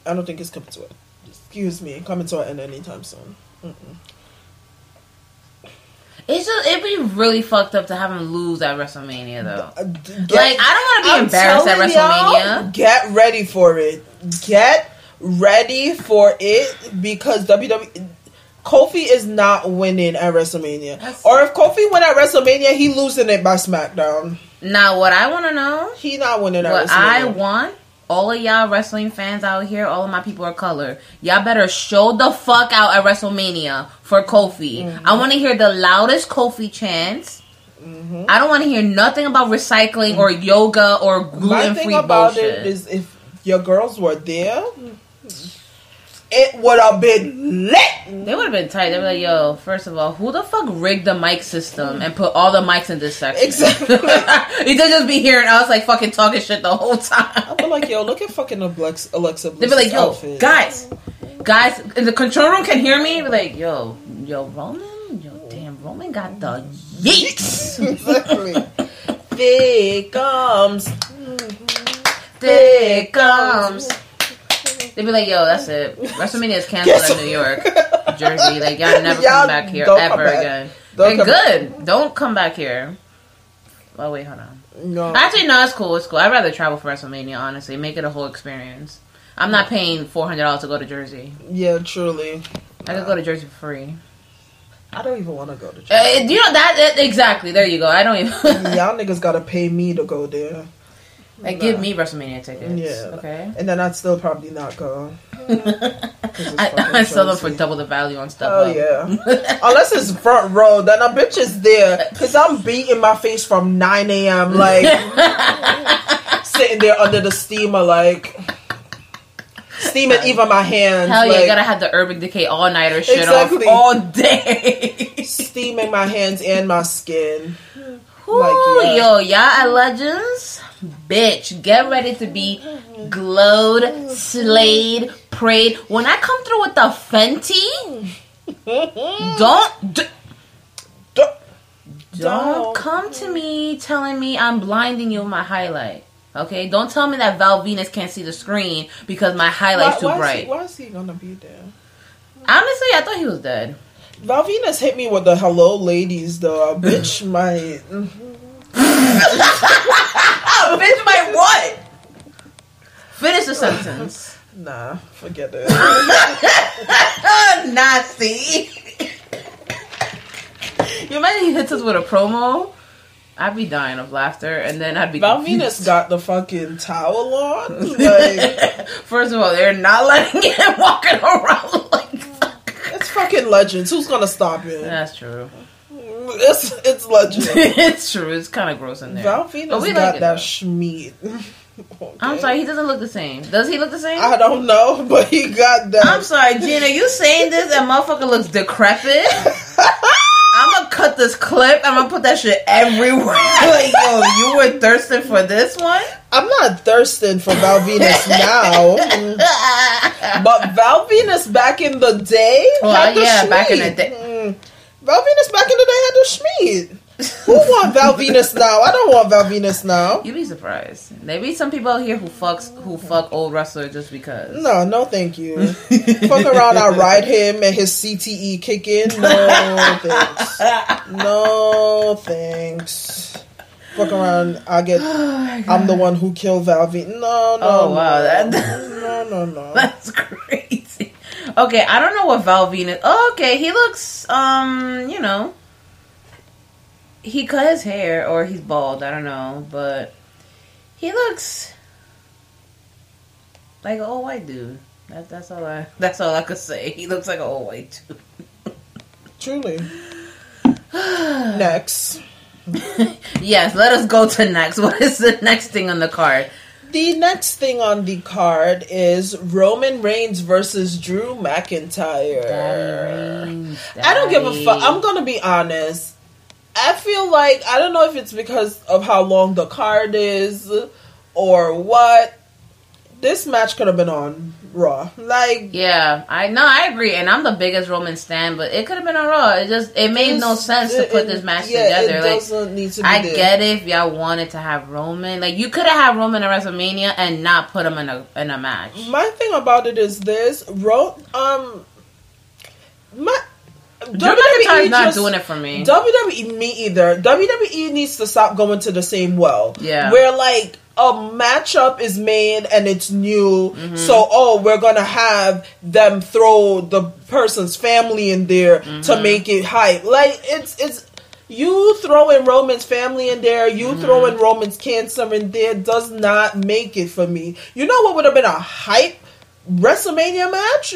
I don't think it's coming to it. Excuse me, coming to an end anytime soon. It's just it'd be really fucked up to have him lose at WrestleMania though. Uh, d- Like I don't want to be I'm embarrassed at WrestleMania. Get ready for it. Get ready for it because WWE. Kofi is not winning at WrestleMania. That's- or if Kofi win at WrestleMania, he losing it by SmackDown. Now, what I want to know, He not winning at what. I want, all of y'all wrestling fans out here, all of my people of color, y'all better show the fuck out at WrestleMania for Kofi. Mm-hmm. I want to hear the loudest Kofi chants. Mm-hmm. I don't want to hear nothing about recycling or yoga or My gluten thing free about bullshit. it is if your girls were there, it would have been lit. They would have been tight. They were like, "Yo, first of all, who the fuck rigged the mic system and put all the mics in this section?" Exactly. you could just be hearing us like fucking talking shit the whole time. I'd be like, yo, look at fucking Alexa. Alexa They'd be like, "Yo, outfit. guys, guys, in the control room can hear me." Be like, "Yo, yo, Roman, yo, damn, Roman got the yeeks." exactly. There comes. There comes. They'd be like, "Yo, that's it. WrestleMania is canceled Guess in New York, Jersey. Like, y'all never Y'all come back here ever back. again. Don't They're come back. good. Don't come back here." Oh wait, hold on. No. Actually, no, it's cool. It's cool. I'd rather travel for WrestleMania. Honestly, make it a whole experience. I'm not paying four hundred dollars to go to Jersey. Yeah, truly. I could go to Jersey for free. I don't even want to go to Uh, you know that, that exactly. There you go. I don't even. Y'all niggas gotta pay me to go there. Like, give me WrestleMania tickets. Yeah. Okay. And then I'd still probably not go. I, I sell them for double the value on stuff. Oh yeah. Unless it's front row, then a bitch is there because I'm beating my face from 9 a.m. Like sitting there under the steamer, like steaming even my hands. Hell yeah, you gotta have the Urban Decay all nighter shit Exactly. off all day. steaming my hands and my skin. Ooh, Like, yeah. Yo, y'all at Legends, bitch, get ready to be glowed, slayed, prayed. When I come through with the Fenty, don't d- Don't- don't come to me telling me I'm blinding you with my highlight. Okay, don't tell me that Val Venis can't see the screen because my highlight's too why, why Is bright. he, why is he gonna be there? Honestly, I thought he was dead. Val Venis hit me with the hello ladies though. Bitch might. Mm-hmm. Bitch, my what? Finish the sentence. Nah, forget it. Nazi. you imagine he hits us with a promo? I'd be dying of laughter, and then I'd be Val Venis got the fucking towel on. Like First of all, they're not letting him walking around like fuck. it's fucking legends. Who's gonna stop him? That's true. It's it's legend. it's true. It's kind of gross in there. But we got like it, that schmeat. I'm sorry, he doesn't look the same. Does he look the same? I don't know, but he got that. I'm sorry, Gina. You saying this and motherfucker looks decrepit? I'm gonna cut this clip. I'm gonna put that shit everywhere. like, yo, you were thirsting for this one? I'm not thirsting for Val Venis now, but Val Venis back in the day. Well, had the yeah, back in the day. Mm. Val Venis back in the day had the schmeat. Who want Val Venis now? I don't want Valvinus now. You'd be surprised. Maybe some people out here who fucks who fuck old wrestler just because. No, no, thank you. Fuck around, I ride him and his CTE kick in. No thanks. No thanks. Fuck around, I get. Oh I'm the one who killed Valvi. No, no. Oh, wow, no. that- no, no, no. That's crazy. Okay, I don't know what Val Venis. Oh, okay, he looks um, you know, he cut his hair or he's bald. I don't know, but he looks like an old white dude. That, that's all I. That's all I could say. He looks like an old white dude. Truly. Next, Yes, let us go to next. What is the next thing on the card? The next thing on the card is Roman Reigns versus Drew McIntyre. I don't give a fuck. I'm gonna be honest. I feel like I don't know if it's because of how long the card is or what. This match could have been on Raw. Like Yeah, I know. I agree, and I'm the biggest Roman stan, but it could have been on Raw. It just it made no sense to put it- this match yeah, together. It Like doesn't need to I there. get it if y'all wanted to have Roman. Like you could have had Roman at WrestleMania and not put him in a in a match. My thing about it is this: Ro- um, my McIntyre's not doing it for me. WWE me either. WWE needs to stop going to the same well. Yeah. Where like a matchup is made and it's new, Mm-hmm. so oh, we're gonna have them throw the person's family in there Mm-hmm. to make it hype. Like it's it's you throwing Roman's family in there, you Mm-hmm. throwing Roman's cancer in there does not make it for me. You know what would have been a hype WrestleMania match?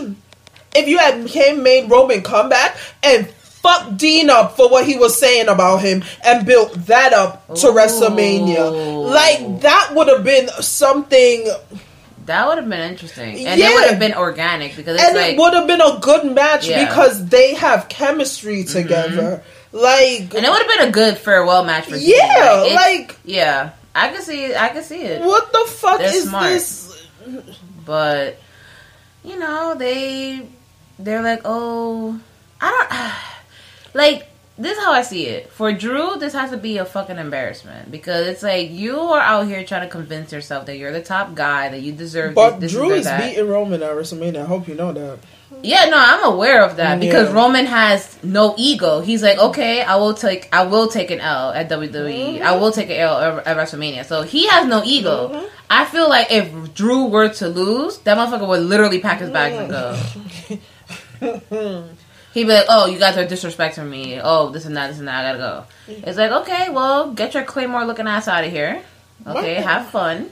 If you had him made Roman come back and fuck Dean up for what he was saying about him and built that up to Ooh. WrestleMania. Like that would have been something That would have been interesting, and Yeah. it would have been organic because it's and like it would have been a good match Yeah. because they have chemistry mm-hmm. together. Like and it would have been a good farewell match for Dean. Yeah, it's- like- yeah, I can see I can see it. what the fuck They're is smart. this? but you know they they're like oh i don't like this is how i see it for drew this has to be a fucking embarrassment because it's like you are out here trying to convince yourself that you're the top guy that you deserve But this, this Drew is that. beating Roman at WrestleMania. I hope you know that. yeah no i'm aware of that because Yeah. roman has no ego he's like okay i will take i will take an l at wwe Mm-hmm. I will take an l at at wrestlemania so he has no ego Mm-hmm. i feel like if drew were to lose that motherfucker would literally pack his bags and go He'd be like, "Oh, you guys are disrespecting me. Oh, this and that, this and that. I gotta go." It's like, okay, well, get your Claymore looking ass out of here. Okay, My- have fun.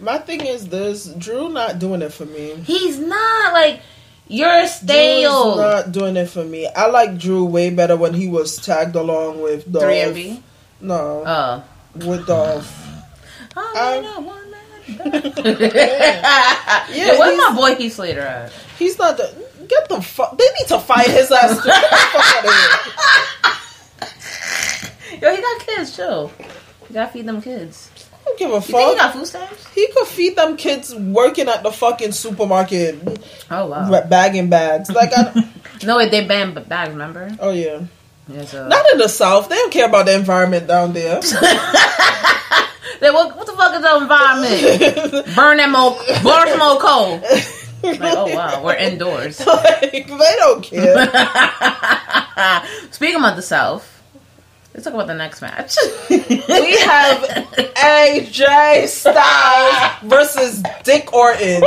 My thing is this: Drew not doing it for me. He's not like you're stale. Drew's not doing it for me. I like Drew way better when he was tagged along with Dolph. 3MB. No, Oh. with Dolph. Oh, man. Yeah, Yeah, where's my boy Heath Slater at? He's not the. Get the fuck. They need to fight his ass. Get the fuck out of here. Yo, he got kids, chill. You gotta feed them kids. I don't give a You think he got food stamps? He could feed them kids working at the fucking supermarket, Oh wow. bagging bags. Like, I, No, they banned b- bags, remember? oh yeah. Yeah, so. Not in the south. They don't care about the environment down there. Then what, what the fuck is the environment? Burn them old, burn some old coal. Like, oh wow, we're indoors. like, they don't care. Speaking about the South, let's talk about the next match. We have AJ Styles versus Dick Orton.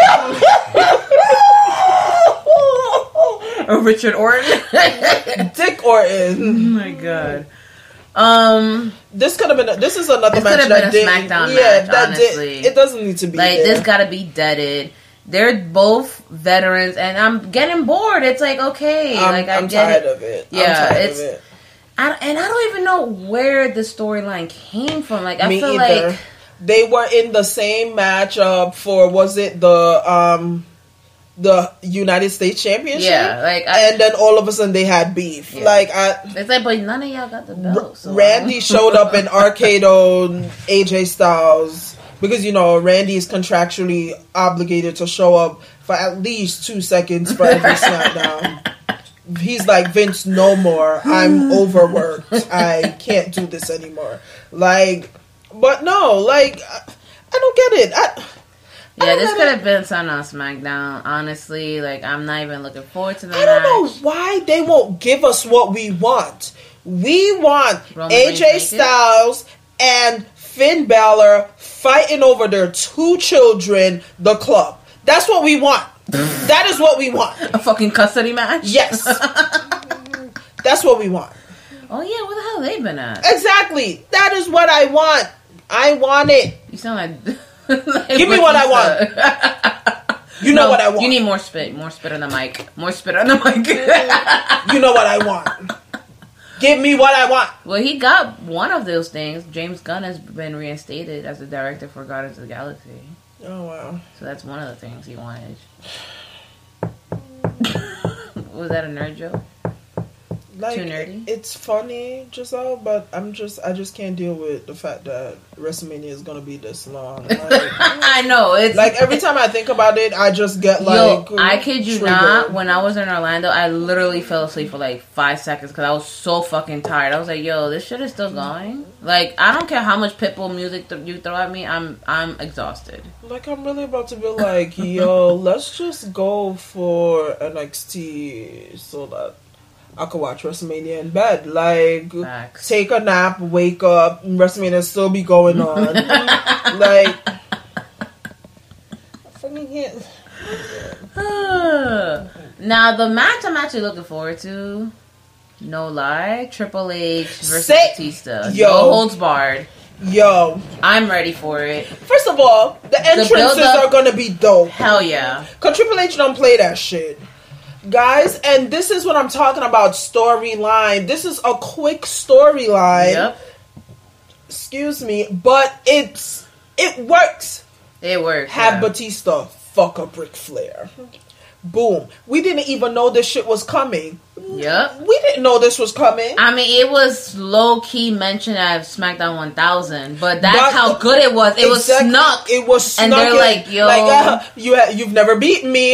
Richard Orton. Dick Orton. oh my god. Um, This could have been. A, this is another match that did. Yeah, match, that honestly. did. It doesn't need to be. like there. this got to be deaded. They're both veterans, and I'm getting bored. It's like okay, I'm, like I I'm get tired it. of it. Yeah, I'm tired it's- of it. I, and I don't even know where the storyline came from. Like I Me feel either. like they were in the same matchup for was it the um the United States Championship? Yeah, like, I- and then all of a sudden they had beef. Yeah. Like I, it's like, but none of y'all got the belt. So Randy showed up in Arcado AJ Styles because you know Randy is contractually obligated to show up for at least two seconds for every SmackDown. He's like Vince, no more. I'm overworked. I can't do this anymore. Like, but no, like I, I don't get it. I, Yeah, this could have been something on SmackDown. Honestly, like I'm not even looking forward to the I don't know why they won't give us what we want. We want Roman AJ? Styles and Finn Balor fighting over their two children, the club. That's what we want. that is what we want. A fucking custody match. Yes. That's what we want. Oh yeah, where the hell they been at? Exactly. That is what I want. I want it. You sound like. like Give me what I want. want. You know what I want. You need more spit. More spit on the mic. More spit on the mic. you know what I want. Give me what I want. well, he got one of those things. James Gunn has been reinstated as the director for Guardians of the Galaxy. Oh wow. So that's one of the things he wanted. Was that a nerd joke? Like Too nerdy? it's funny Giselle, but I'm just I just can't deal with the fact that WrestleMania is gonna be this long. Like, I know. It's like, every time I think about it, I just get like Yo, I kid you triggered. not. When I was in Orlando, I literally fell asleep for like five seconds because I was so fucking tired. I was like, "Yo, this shit is still mm-hmm. going." Like, I don't care how much Pitbull music th- you throw at me. I'm I'm exhausted. Like I'm really about to be like, yo, let's just go for NXT so that I could watch WrestleMania in bed. Like Facts. take a nap, wake up, and WrestleMania still be going on. like I fucking can't now the match I'm actually looking forward to. No lie, Triple H versus Say- Batista. Yo. No holds barred. Yo, I'm ready for it. first of all, the entrances build-up- are gonna be dope. Hell yeah. Cause Triple H don't play that shit. Guys, and this is what I'm talking about storyline. This is a quick storyline. Yep. Excuse me, but it's it works. It works. Have yeah. Batista fuck up Ric Flair. Boom. We didn't even know this shit was coming. Yep. We didn't know this was coming. I mean, it was low key mentioned at SmackDown 1000, but that's how good it was. It was snuck. It was snuck. And they're in. like, yo. like uh, you, you've never beaten me.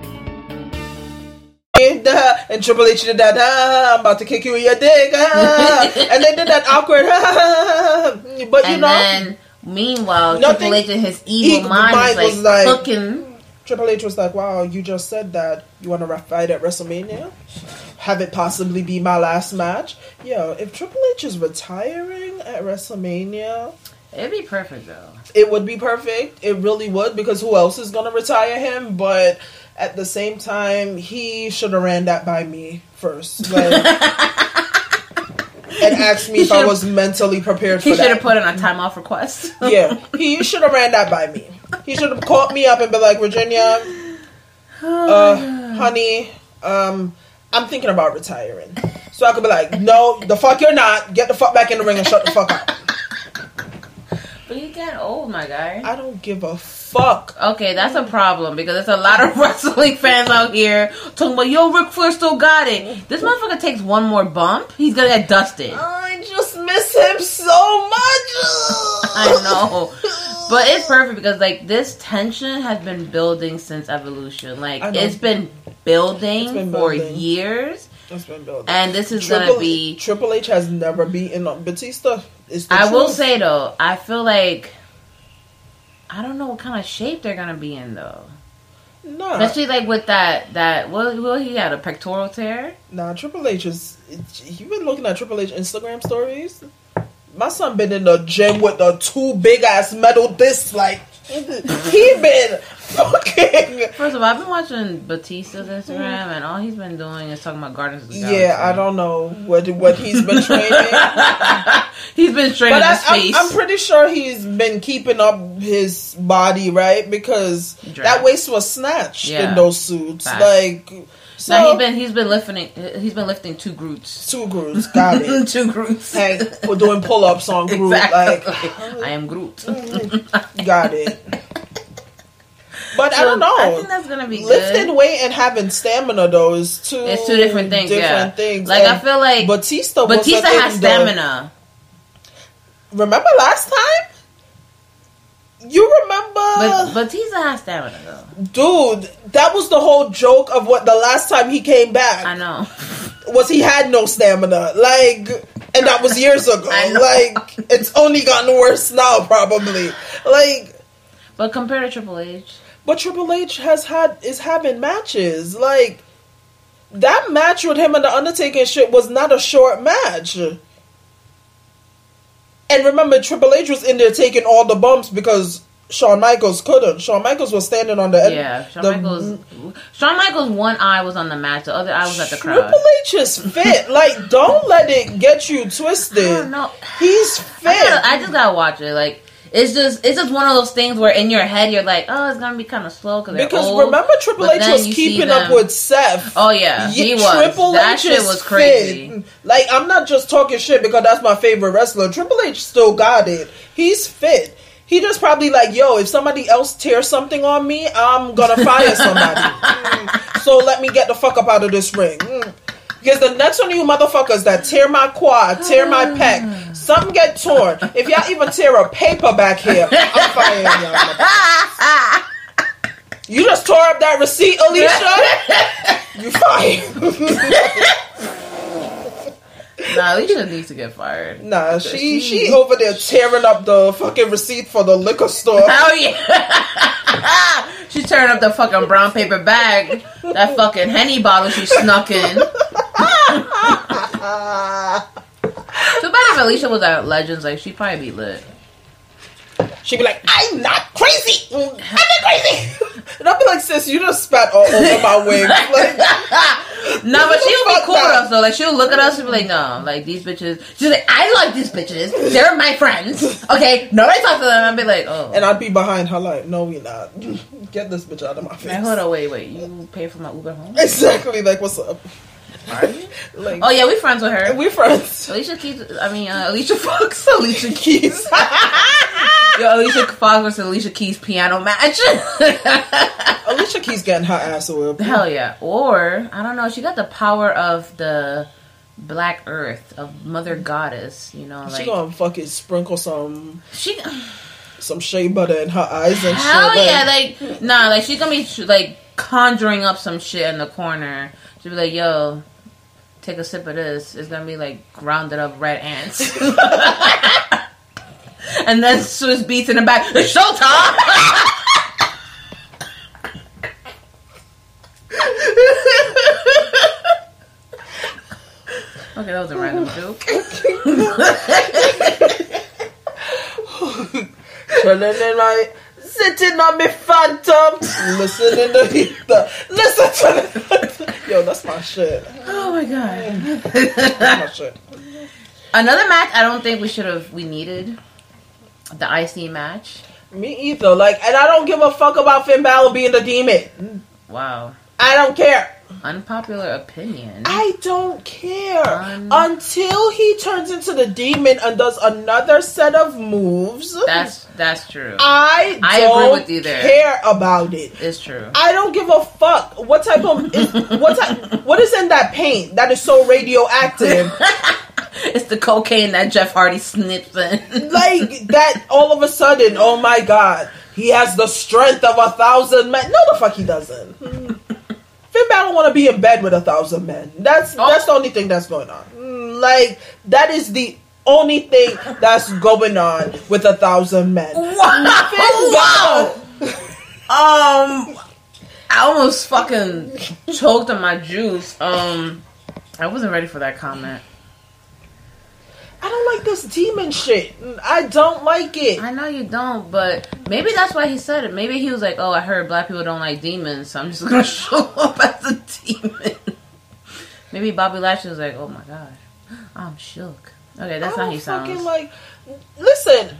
And, and Triple H did that, ah, I'm about to kick you in your dick, ah, and they did that awkward, ah, but you and know, then, meanwhile, Triple H in his evil mind, mind was like, like- Triple H was like, wow, you just said that you want to fight at WrestleMania? Have it possibly be my last match? Yo, if Triple H is retiring at WrestleMania, It'd be perfect though. it would be perfect. It really would because who else is going to retire him? But at the same time, he should have ran that by me first. Like, and asked me He if I was mentally prepared for He should have put in a time off request. yeah, he should have ran that by me. He should have called me up and been like, Virginia, uh, honey, um, I'm thinking about retiring. So I could be like, no, the fuck you're not. Get the fuck back in the ring and shut the fuck up. But you getting old, my guy. I don't give a fuck. Okay, that's a problem because there's a lot of wrestling fans out here talking about, yo, Ric Flair still got it. This motherfucker takes one more bump, he's gonna get dusted. I just miss him so much. I know. But it's perfect because like this tension has been building since evolution. Like it's been building It's been for years. It's been building. And this is Triple, gonna be Triple H has never beaten up Batista. It's the I will say though, I feel like I don't know what kind of shape they're gonna be in though. nah, Especially like with that that what what he had a pectoral tear. nah. Triple H is. You've been looking at Triple H Instagram stories. My son been in the gym with the two big ass metal discs. Like he been fucking. First of all, I've been watching Batista's Instagram, and all he's been doing is talking about Guardians of the Galaxy. Yeah, I don't know what what he's been training. he's been training But I, I'm pretty sure he's been keeping up his body, right? Because Draft. that waist was snatched Yeah. in those suits. Like, so now he's been he's been lifting he's been lifting two Groots. two Groots, got it. two Groots. hey, we're doing pull ups on Groot. Exactly. Like, I am Groot. got it. But I don't know. I think that's gonna be Lifting good. weight and having stamina, though, is two. It's two different things. Different yeah. things. Like I feel like Batista. Batista has stamina. remember last time? You remember? But Batista has stamina though. Dude, that was the whole joke of what the last time he came back I know. was he had no stamina. Like and that was years ago. Like it's only gotten worse now probably. Like But compared to Triple H, but Triple H has had is having matches. Like that match with him and the Undertaker shit was not a short match. And remember, Triple H was in there taking all the bumps because Shawn Michaels couldn't. Shawn Michaels was standing on the end. yeah, Shawn the- Michaels. Shawn Michaels' one eye was on the match, the other eye was at the crowd. Triple H is fit. like, don't let it get you twisted. No. He's fit. I, gotta, I just gotta watch it. Like it's just it's just one of those things where in your head you're like, oh, it's gonna be kind of slow because because old. remember, Triple H was keeping up with Seth. Oh yeah, he Yeah, was. Triple that H shit was crazy. fit. Like, I'm not just talking shit because that's my favorite wrestler. Triple H still got it. He's fit. He just probably like, yo, if somebody else tears something on me, I'm gonna fire somebody. Mm. So let me get the fuck up out of this ring. Mm. Because the next one of you motherfuckers that tear my quad, tear my pec, something get torn. If y'all even tear a paper back here, I'm firing y'all. You just tore up that receipt, Alicia. You fired. Nah, Alicia needs to get fired. Nah, she she over there tearing up the fucking receipt for the liquor store. Hell yeah! she turned up the fucking brown paper bag, that fucking henny bottle she snuck in. Too bad if Alicia was at Legends, like she'd probably be lit. She'd be like, "I'm not crazy. Mm, I'm not crazy." And I'd be like, "Sis, you just spat all over my wig." Like, No, but she'll be cool with us though. Like she'll look at us and be like, "No, like these bitches." She's like, "I like these bitches. They're my friends." Okay, nobody talk to them. I'd be like, "Oh." and I'd be behind her like, "No, we not. Get this bitch out of my face." Hold on, wait, wait. You pay for my Uber home? Exactly. Like, what's up? Are you? Like, Oh yeah, we friends with her. we friends. Alicia keeps. I mean, uh, Alicia fucks Alicia Keys. Yo, Alicia Fox versus Alicia Keys piano match. Alicia Keys getting her ass whipped. Hell yeah. Or, I don't know, she got the power of the Black Earth, of Mother Goddess, you know, She like. gonna fucking sprinkle some She, some shea butter in her eyes and hell shit. yeah, like, nah, like, she's gonna be, like, conjuring up some shit in the corner. She'll be like, yo, take a sip of this. It's gonna be, like, grounded up red ants. and then Swizz Beatz in the back, it's showtime! Okay, that was a random joke. Chilling in my sitting on me phantom, listening to the listen to the, yo. That's my shit. Oh my god. That's my shit. Another match I don't think we should have we needed. The IC match. Me either. Like, and I don't give a fuck about Finn Balor being the demon. Wow. I don't care. Unpopular opinion. I don't care Um, until he turns into the demon and does another set of moves. That's that's true. I I don't agree with you there. care about it. It's true. I don't give a fuck. What type of is, what type, what is in that paint that is so radioactive? It's the cocaine that Jeff Hardy snips in. like that all of a sudden, oh my god, he has the strength of a thousand men. No the fuck he doesn't. Hmm. don't want to be in bed with a thousand men. That's Oh. that's the only thing that's going on. Mm, Like that is the only thing that's going on with a thousand men. wow. Um I almost fucking choked on my juice. Um I wasn't ready for that comment. I don't like this demon shit. I don't like it. I know you don't, but maybe that's why he said it. Maybe he was like, "Oh, I heard black people don't like demons, so I'm just gonna show up as a demon." maybe Bobby Lashley was like, "Oh my god, I'm shook." Okay, that's how he sounds. like. Listen,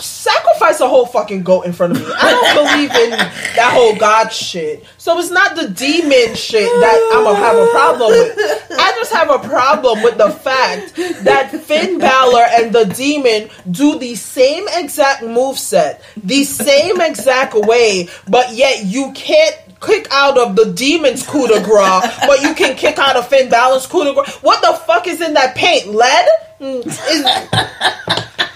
sacrifice a whole fucking goat in front of me. I don't believe in that whole god shit. So it's not the demon shit that I'm gonna have a problem with. I just have a problem with the fact that Finn Balor and the demon do the same exact move set, the same exact way, but yet you can't. Kick out of the demon's coup de grace, but you can kick out of Finn Balor's coup de grace. What the fuck is in that paint? Lead? Mm, is-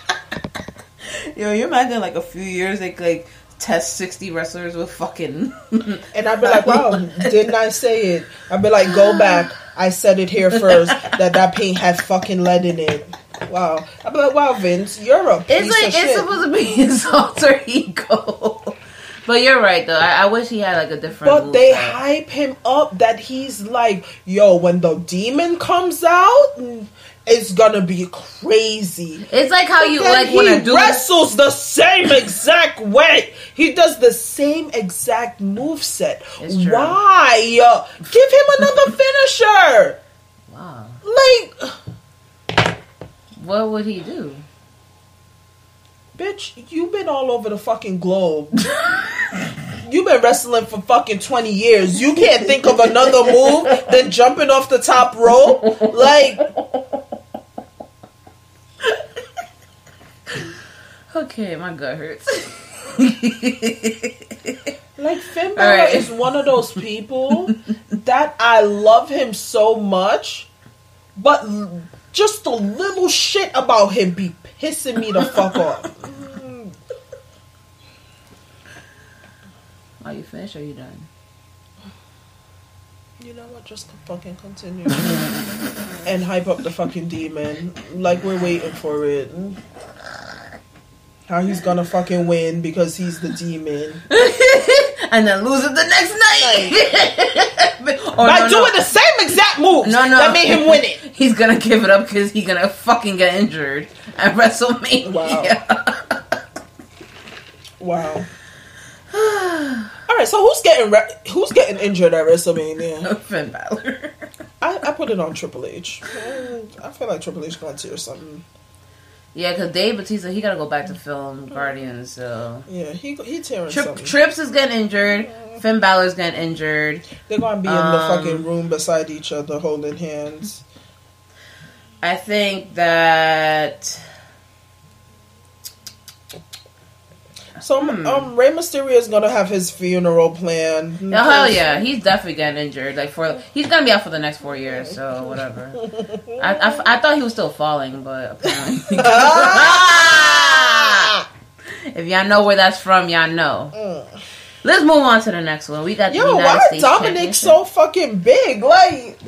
Yo, you imagine like a few years like like test sixty wrestlers with fucking. And I'd be like, wow, didn't I say it? I'd be like, go back. I said it here first that that paint had fucking lead in it. Wow. I'd be like, wow, Vince, you're a piece It's like of it's shit. supposed to be his alter ego. But you're right though. I, I wish he had like a different. but they moveset. hype him up that he's like, yo, when the demon comes out, it's gonna be crazy. It's like how you like he when dude. wrestles the same exact way. He does the same exact move set. Why? Give him another finisher. Wow. Like, What would he do? bitch, you've been all over the fucking globe. You've been wrestling for fucking 20 years. You can't think of another move than jumping off the top rope? Like, Okay, my gut hurts. like Finn Balor right. is one of those people that I love him so much, but just a little shit about him be pissing me the fuck off. Are you finished or you done? You know what? Just fucking continue and hype up the fucking demon. Like we're waiting for it. How he's gonna fucking win because he's the demon and then lose it the next night. or by no, no. doing the same exact moves No, no. that made him win it. He's gonna give it up because he's gonna fucking get injured at WrestleMania. Wow. Wow. All right, so who's getting re- who's getting injured at WrestleMania? Finn Balor. I, I put it on Triple H. Mm, feel like Triple H gonna tear something. Yeah, because Dave Batista, he gotta go back to film Guardians, so. Yeah, he he tearing Tri- something. Trips is getting injured. Finn Balor's getting injured. They're gonna be in the Um, fucking room beside each other, holding hands. I think that So um, Rey Mysterio is gonna have his funeral planned. Oh, hell yeah, he's definitely getting injured. Like for he's gonna be out for the next four years, so whatever. I, I, I thought he was still falling, but apparently. if y'all know where that's from, y'all know. Let's move on to the next one. We got the Yo, United why is States Dominic so fucking big? Like,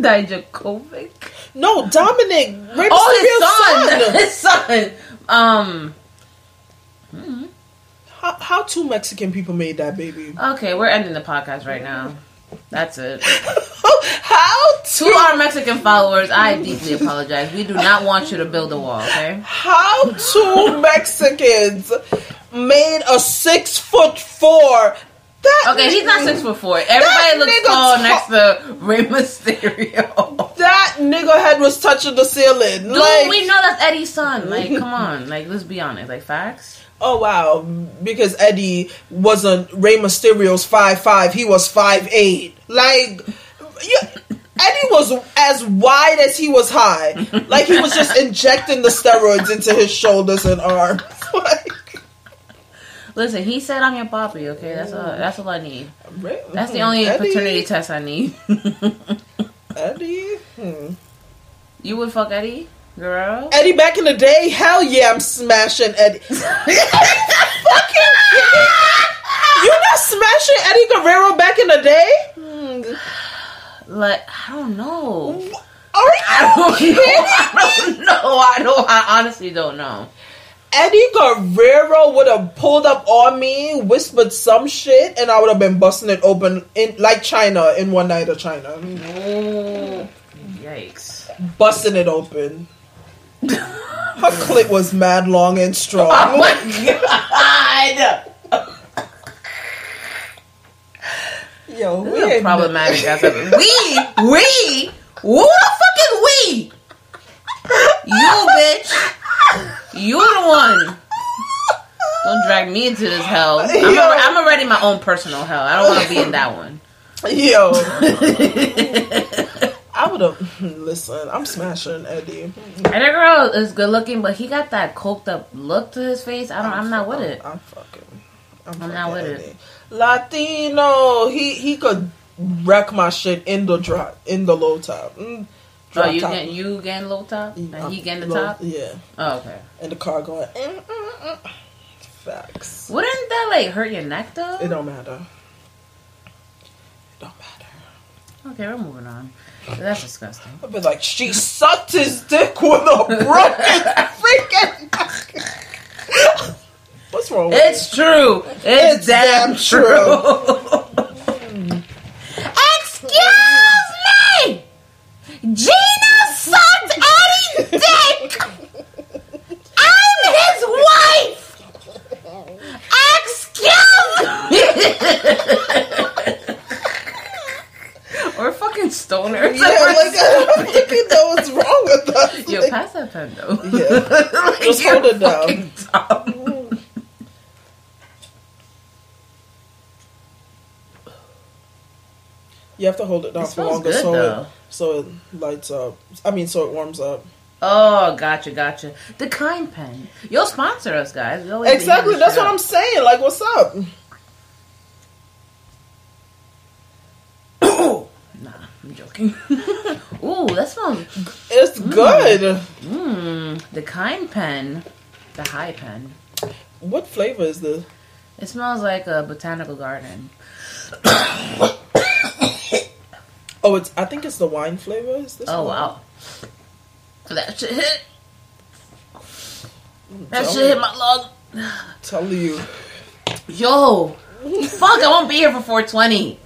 Dijakovic. no, Dominic, Rey Oh, his son. son. his son. Um. How, how two Mexican people made that baby? Okay, we're ending the podcast right now. That's it. how To two? our Mexican followers, I deeply apologize. We do not want you to build a wall, okay? How two Mexicans made a six foot four? That Okay, he's not six foot four. Everybody looks tall ta- next to Rey Mysterio. That nigga head was touching the ceiling. Dude, like, we know that's Eddie's son. Like, come on. Like, let's be honest. Like, facts. oh wow, because Eddie wasn't Rey Mysterio's five five. He was five eight. Like, you, Eddie was as wide as he was high. Like he was just injecting the steroids into his shoulders and arms. Like, Listen, he said I'm your poppy, okay? That's all that's all I need. That's the only Eddie, paternity test I need. Eddie. Hmm. you would fuck Eddie girl. Eddie back in the day, hell yeah, I'm smashing Eddie. You not smashing Eddie Guerrero back in the day? Hmm. Like, I don't know. Are I don't you know. I don't know. I don't I honestly don't know. Eddie Guerrero would have pulled up on me, whispered some shit, and I would have been busting it open in like China in one night of China, Oh, yikes. busting it open. Her clit was mad long and strong. Oh my god! Yo, This we problematic ass episode. We, we, who the fuck is we? You bitch. You the one. Don't drag me into this hell. I'm, Yo. a, I'm already my own personal hell. I don't want to be in that one. Yo. I would have. Listen, I'm smashing Eddie. And that girl is good looking, but he got that coked up look to his face. I don't. I'm not with it. I'm fucking. I'm, I'm not with it. Latino. He he could wreck my shit in the drop in the low top. Mm, Oh, you top. getting you getting low top, and I'm he getting the low- top. Yeah, Oh, okay. And the car going. Mm, mm, mm. Facts. Wouldn't that like hurt your neck though? It don't matter. It don't matter. Okay, we're moving on. That's disgusting. I've been like, she sucked his dick with a broken freaking. What's wrong with It's true. It's, It's damn, damn true. Excuse me. Gina sucked Eddie's dick. I'm his wife. Excuse me. We're fucking stoners. Yeah, like I'm thinking that what's wrong with us. Yo, Like, pass that pen though. Yeah. Like, Just you're hold it down. fucking dumb. you have to hold it down It for longer good, so though. So it lights up. I mean, so it warms up. Oh, gotcha, gotcha. The kind pen. You'll sponsor us, guys. Exactly. That's what up. I'm saying. Like, what's up? Nah, I'm joking. Ooh, that smells. It's mm. good. Mmm, the kind pen, the high pen. What flavor is this? It smells like a botanical garden. Oh, it's. I think it's the wine flavor. Is this? Oh one? wow, that shit hit. Mm, that Tell shit hit my lung. Tell you. Yo, fuck! I won't be here for 420.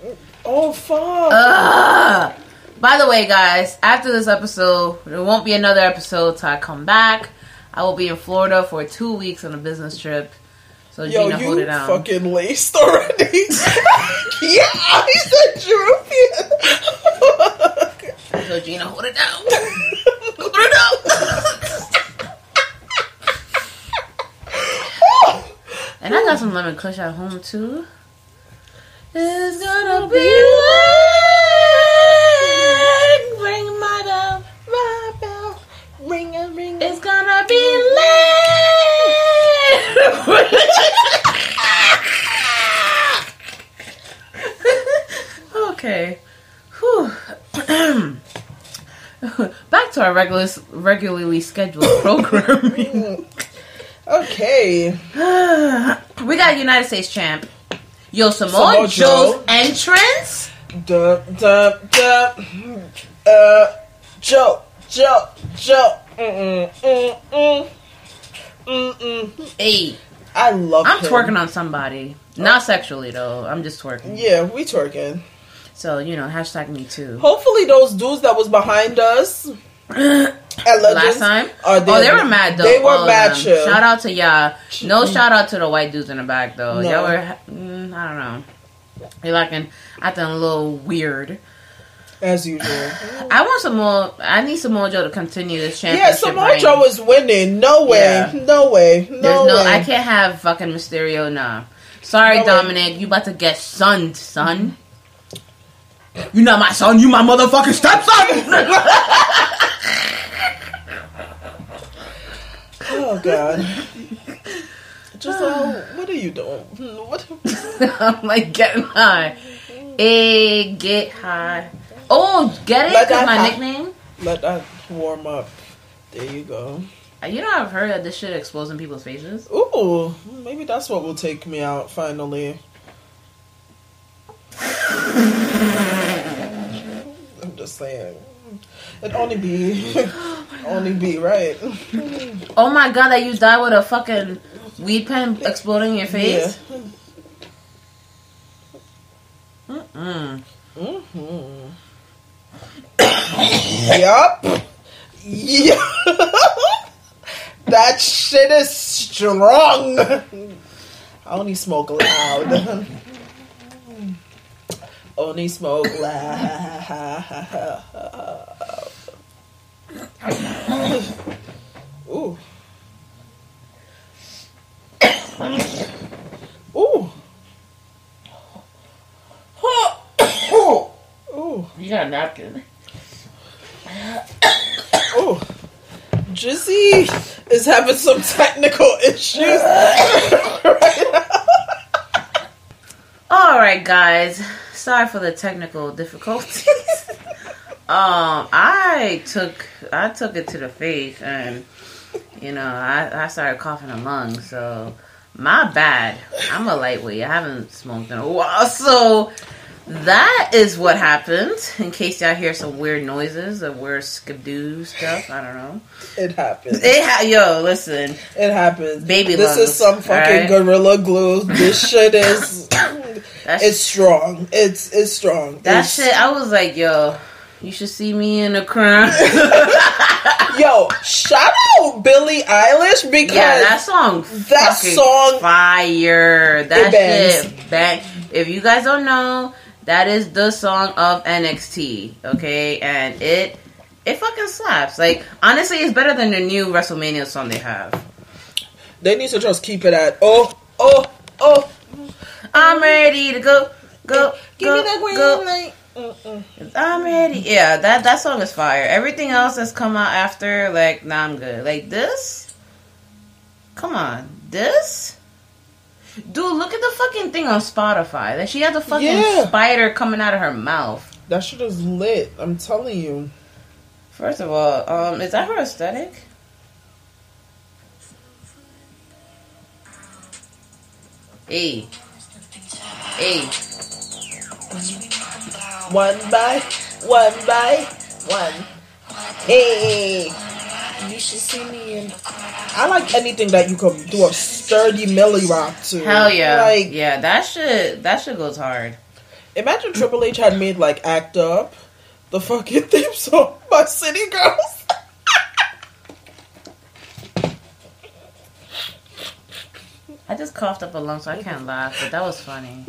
Oh fuck. Ugh. By the way, guys, after this episode, there won't be another episode till I come back. I will be in Florida for two weeks on a business trip. So Yo, Gina, hold it you fucking laced already. yeah, I said European. So Gina, hold it down. hold it down. and I got some lemon kush at home too. It's gonna be like ring my bell. My bell, ring a ring. It's gonna be like okay. Whew. Back to our regular, regularly scheduled programming. Okay. we got United States champ. Yo, Samoa Samoa Joe's Joe. entrance. Duh, duh, duh. Uh, Joe, Joe, Joe. Mm-mm, mm-mm. Mm-mm. Hey, I love I'm him. twerking on somebody. Not sexually though. I'm just twerking. Yeah, we twerking. So you know, hashtag me too. Hopefully, those dudes that was behind us at Legends Last time, are oh, they were mad though. They were mad. Shout out to y'all. No shout out to the white dudes in the back though. No. Y'all were, mm, I don't know. You're looking acting a little weird. As usual. I want some more. I need Samoa Joe to continue this Yeah, championship. Samoa reign. Joe is winning. No way. Yeah. No way. No, There's no. way. I can't have fucking Mysterio. Nah. Sorry, No way. Dominic. You about to get sunned, son. Mm-hmm. You not my son. You my motherfucking stepson. Oh God. Giselle, uh, what are you doing? What? I'm like getting high. Hey, get high. Oh, get it? Let Cause that my nickname. Let that warm up. There you go. You know, I've heard that this shit exposing people's faces. Ooh, maybe that's what will take me out finally. I'm just saying. It only be, only be right. Oh my god, that you died with a fucking weed pen exploding in your Yeah. face. Mm. Mm-hmm. Yup. Yup. that shit is strong. I only smoke loud. only smoke loud. Ooh. Ooh. Ooh. You got a napkin. Oh, Gizzy is having some technical issues. All right, guys. Sorry for the technical difficulties. um, I took I took it to the face, and you know, I I started coughing a lung. So my bad. I'm a lightweight. I haven't smoked in a while, so that is what happened. In case y'all hear some weird noises or weird skidoo stuff, I don't know. It happens. It ha- yo, listen. It happens. Baby This lungs, is some fucking alright? gorilla glue. This shit is. That's it's strong. It's it's strong. that It's- shit. I was like, yo, you should see me in the crowd. Yo, shout out Billie Eilish because Yeah, that song. that song- fire. That It shit bang. If you guys don't know, that is the song of NXT. Okay, and it it fucking slaps. Like honestly, it's better than the new WrestleMania song they have. they need to just keep it at oh oh oh. I'm ready to go, go, Give go, me that green go. light. Mm-mm. I'm ready. Yeah, that that song is fire. Everything else that's come out after, like, nah, I'm good. Like this. Come on, this. Dude, look at the fucking thing on Spotify. That she had the fucking Yeah. spider coming out of her mouth. That shit is lit. I'm telling you. First of all, um, is that her aesthetic? Hey, hey, One by one by one. Hey, you should see me in. I like anything that you can do a sturdy milli rock to. hell yeah, Like, yeah, that shit, that shit goes hard. imagine Triple H had made like Act Up, the fucking theme song by City Girls. I just coughed up a lung, so I can't laugh, but that was funny.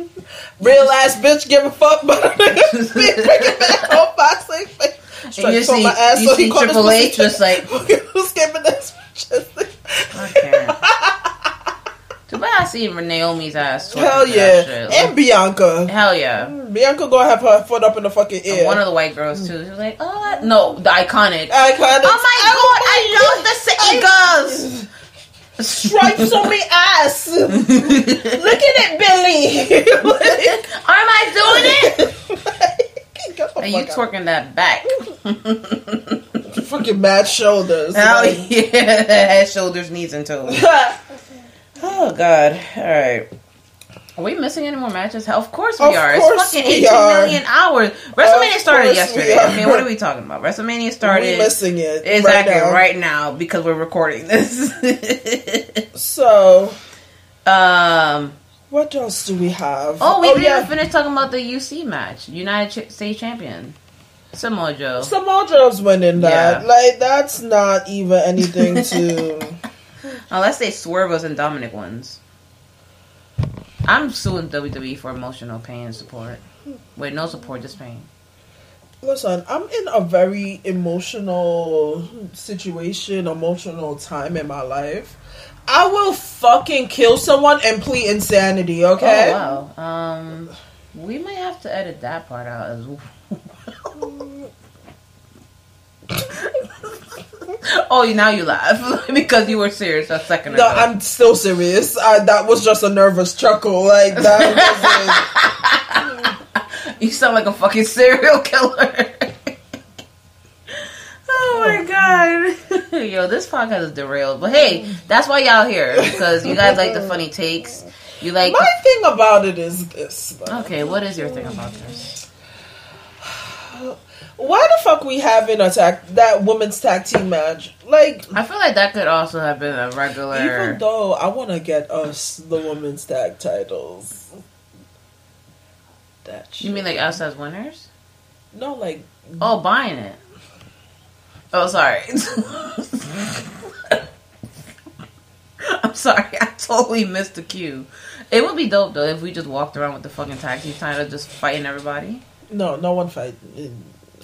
Real ass bitch give a fuck about a nigga be back on boxing. And you see, ass you so he see called his Triple H just like, Who's giving this bitch? I can't. Too bad I see Naomi's ass. twerking Hell yeah, that shit. and Bianca. Hell yeah. Mm, Bianca gonna have her foot up in the fucking And air. One of the white girls too. She was like, "Oh no, the iconic." Iconic. Oh my oh god, I love the city girls. stripes on my ass. Look at it, Billy. Am I doing it? Get the And you fuck out. twerking that back. Fucking mad shoulders. Oh Like, yeah, head, shoulders, knees, and toes. Oh god. All right. Are we missing any more matches? Of course we Of are. course it's fucking we 18 are. million hours. WrestleMania Of started yesterday. we are. Okay, what are we talking about? WrestleMania started. We're missing it Exactly right now. right now because we're recording this. So, um. what else do we have? Oh, we didn't yeah. finish talking about the UC match. United Ch- States Champion. Samoa Joe. Samoa Joe's winning that. Yeah. Like that's not even anything to. Unless they swerve us and Dominic wins. I'm suing WWE for emotional pain and support. Wait, no support, just pain. Listen, I'm in a very emotional situation, emotional time in my life. I will fucking kill someone and plead insanity. Okay. Oh wow. Um, we might have to edit that part out as well. oh, now you laugh because you were serious a second No, ago. I'm still serious. I, that was just a nervous chuckle. Like that You sound like a fucking serial killer. oh my oh, god. Yo, this podcast is derailed. But hey, that's why y'all here. Because you guys like the funny takes. You like. My thing about it is this. though. Okay, what is your thing about this? Why the fuck we having a tag that women's tag team match? Like, I feel like that could also have been a regular even though I want to get us the women's tag titles. That shit. You mean like us as winners? no, like Oh, buying it. Oh, sorry. I'm sorry. I totally missed the cue. It would be dope though if we just walked around with the fucking tag team title, just fighting everybody. No, no one fight. Mm,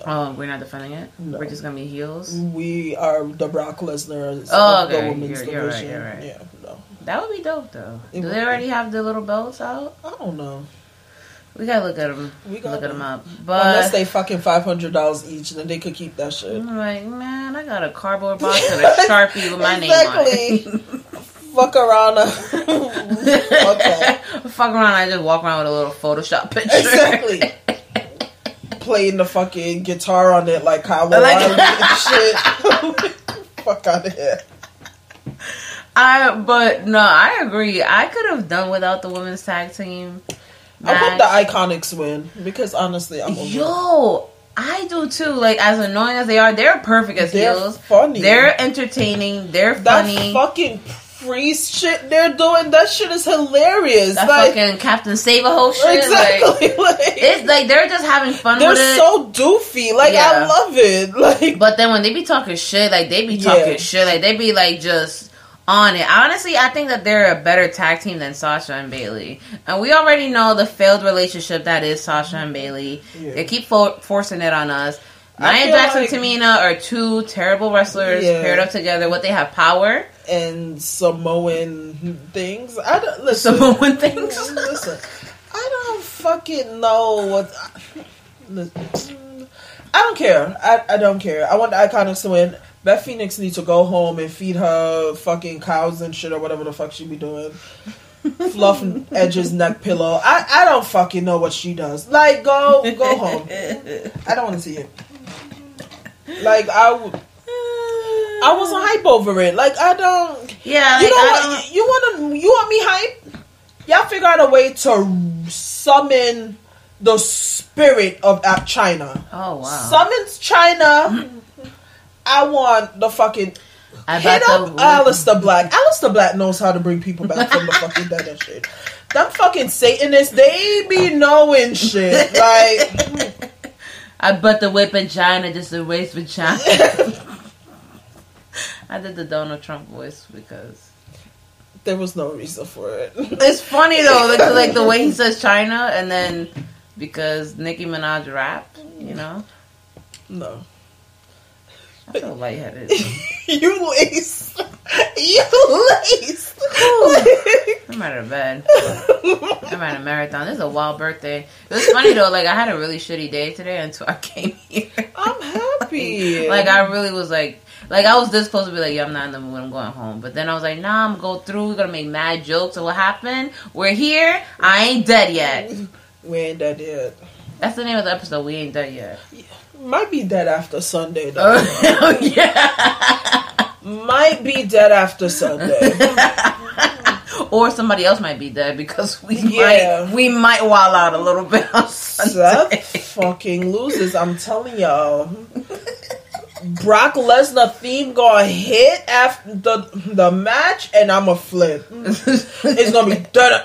oh, we're not defending it. No. We're just gonna be heels. We are the Brock Lesnar Oh, of the women's You're- you're right, division. you're right. Yeah, no, That would be dope though. It Do they be. already have the little belts out? I don't know. We gotta look at them. We gotta look at them them. up. Unless they fucking five hundred dollars each, then they could keep that shit. I'm like, man, I got a cardboard box and a sharpie with my name on it. Fuck around. okay. Fuck around, I just walk around with a little Photoshop picture. Exactly. Playing the fucking guitar on it like Kyle Like- and shit. Fuck out of here. I but no, I agree. I could have done without the women's tag team. I hope the Iconics win because honestly, I'm over. Yo, I do too. Like as annoying as they are, they're perfect as They're heels. funny. They're entertaining. They're that funny. fucking priest shit they're doing. That shit is hilarious. that like fucking Captain Save a whole shit. exactly. Like, Like, it's like they're just having fun they're so doofy. Like I love it. Like But then when they be talking shit, like they be talking Yeah. shit, like they be like just on it. Honestly, I think that they're a better tag team than Sasha and Bayley, and we already know the failed relationship that is Sasha and Bayley. Yeah. They keep fo- forcing it on us. Nia Jax like- and Tamina are two terrible wrestlers Yeah. paired up together. What they have power, and Samoan things. I don't listen. Samoan things. listen, I don't fucking know what. listen, I don't care. I, I don't care. I want the Iconics to win. Beth Phoenix needs to go home and feed her fucking cows and shit or whatever the fuck she be doing. Fluff Edge's neck pillow. I, I don't fucking know what she does. Like go go home. I don't want to see it. Like I would. I wasn't hype over it. Like I don't. Yeah, You like, know I what? don't- You want to? You want me hype? Y'all figure out a way to summon the spirit of China. Oh wow! Summons China. I want the fucking I hit up the Aleister Black. Aleister Black knows how to bring people back from the fucking dead and shit. Them fucking Satanists, they be knowing shit. Like, I bet the whip in China just erased vagina. I did the Donald Trump voice because there was no reason for it. it's funny though, like, like the way he says China, and then because Nicki Minaj rap, you know, no. I feel lightheaded. you lace. You lace. I'm out of bed. I'm at a marathon. This is a wild birthday. It was funny though. Like I had a really shitty day today until I came here. I'm happy. like I really was like, Like I was this close to be like, yeah, I'm not in the mood. I'm going home. But then I was like, nah, I'm gonna go through. We're gonna make mad jokes. So what happened? We're here. I ain't dead yet. We ain't dead yet. That's the name of the episode. We ain't dead yet. Might be dead after Sunday though. Oh yeah. Might be dead after Sunday. or somebody else might be dead because we Yeah. might we might wall out a little bit on Sunday. Seth fucking loses. I'm telling y'all. Brock Lesnar theme gonna hit after the the match, and I'm a flip. It's gonna be done.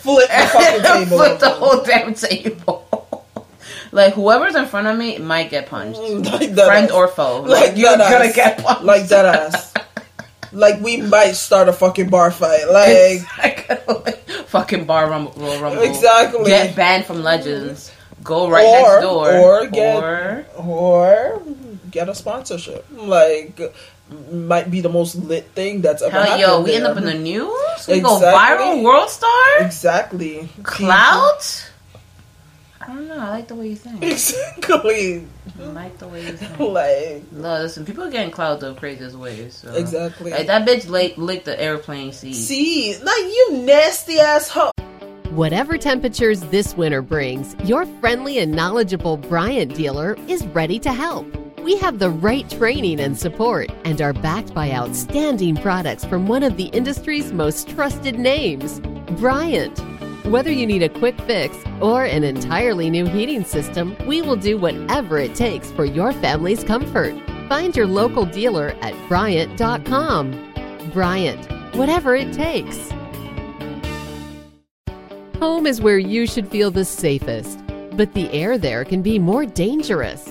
Flip the fucking table. Flip the whole damn table. like whoever's in front of me might get punched. like that Friend ass. or foe. like Like, you're gonna ass. get punched. like that ass. Like we might start a fucking bar fight. Like Exactly. Fucking bar rumble, rumble. Exactly. Get banned from Legends. Go right Or- next door. or get- Or- or get a sponsorship. Like might be the most lit thing that's ever hell, happened. yo, we there. end up in the news. We go viral, world star, exactly clout. I don't know. I like the way you think. Exactly. I like the way you think. Like No, listen, people are getting clout the craziest ways. So. exactly. Like that bitch licked, licked the airplane seat. See, like you nasty ass hoe. Whatever temperatures this winter brings, your friendly and knowledgeable Bryant dealer is ready to help. We have the right training and support and are backed by outstanding products from one of the industry's most trusted names, Bryant. Whether you need a quick fix or an entirely new heating system, we will do whatever it takes for your family's comfort. Find your local dealer at Bryant.com. Bryant, whatever it takes. Home is where you should feel the safest, but the air there can be more dangerous,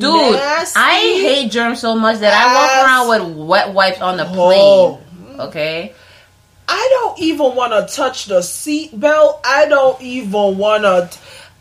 Dude, nasty. I hate germs so much that I walk around with wet wipes on the plane. Oh. Okay? I don't even want to touch the seat belt. I don't even want to.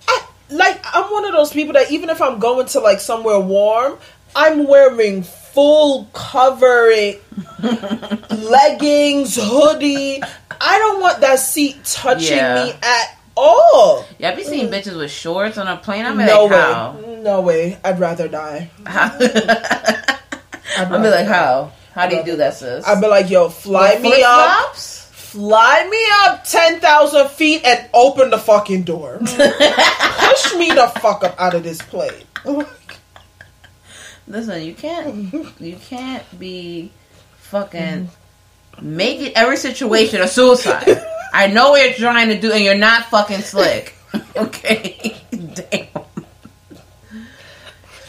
I, like, I'm one of those people that even if I'm going to like somewhere warm, I'm wearing full covering leggings, hoodie. I don't want that seat touching Yeah. me at all. Yeah, I be seeing bitches with shorts on a plane. I'm Mm. no like, way. how? No way. I'd rather die. I'd I'd be like, die. how? How do you do that, sis? I'd be like, yo, fly With me up. fly me up 10,000 feet and open the fucking door. Push me the fuck up out of this plane. Listen, you can't, you can't be fucking making every situation a suicide. I know what you're trying to do, and you're not fucking slick. Okay, damn.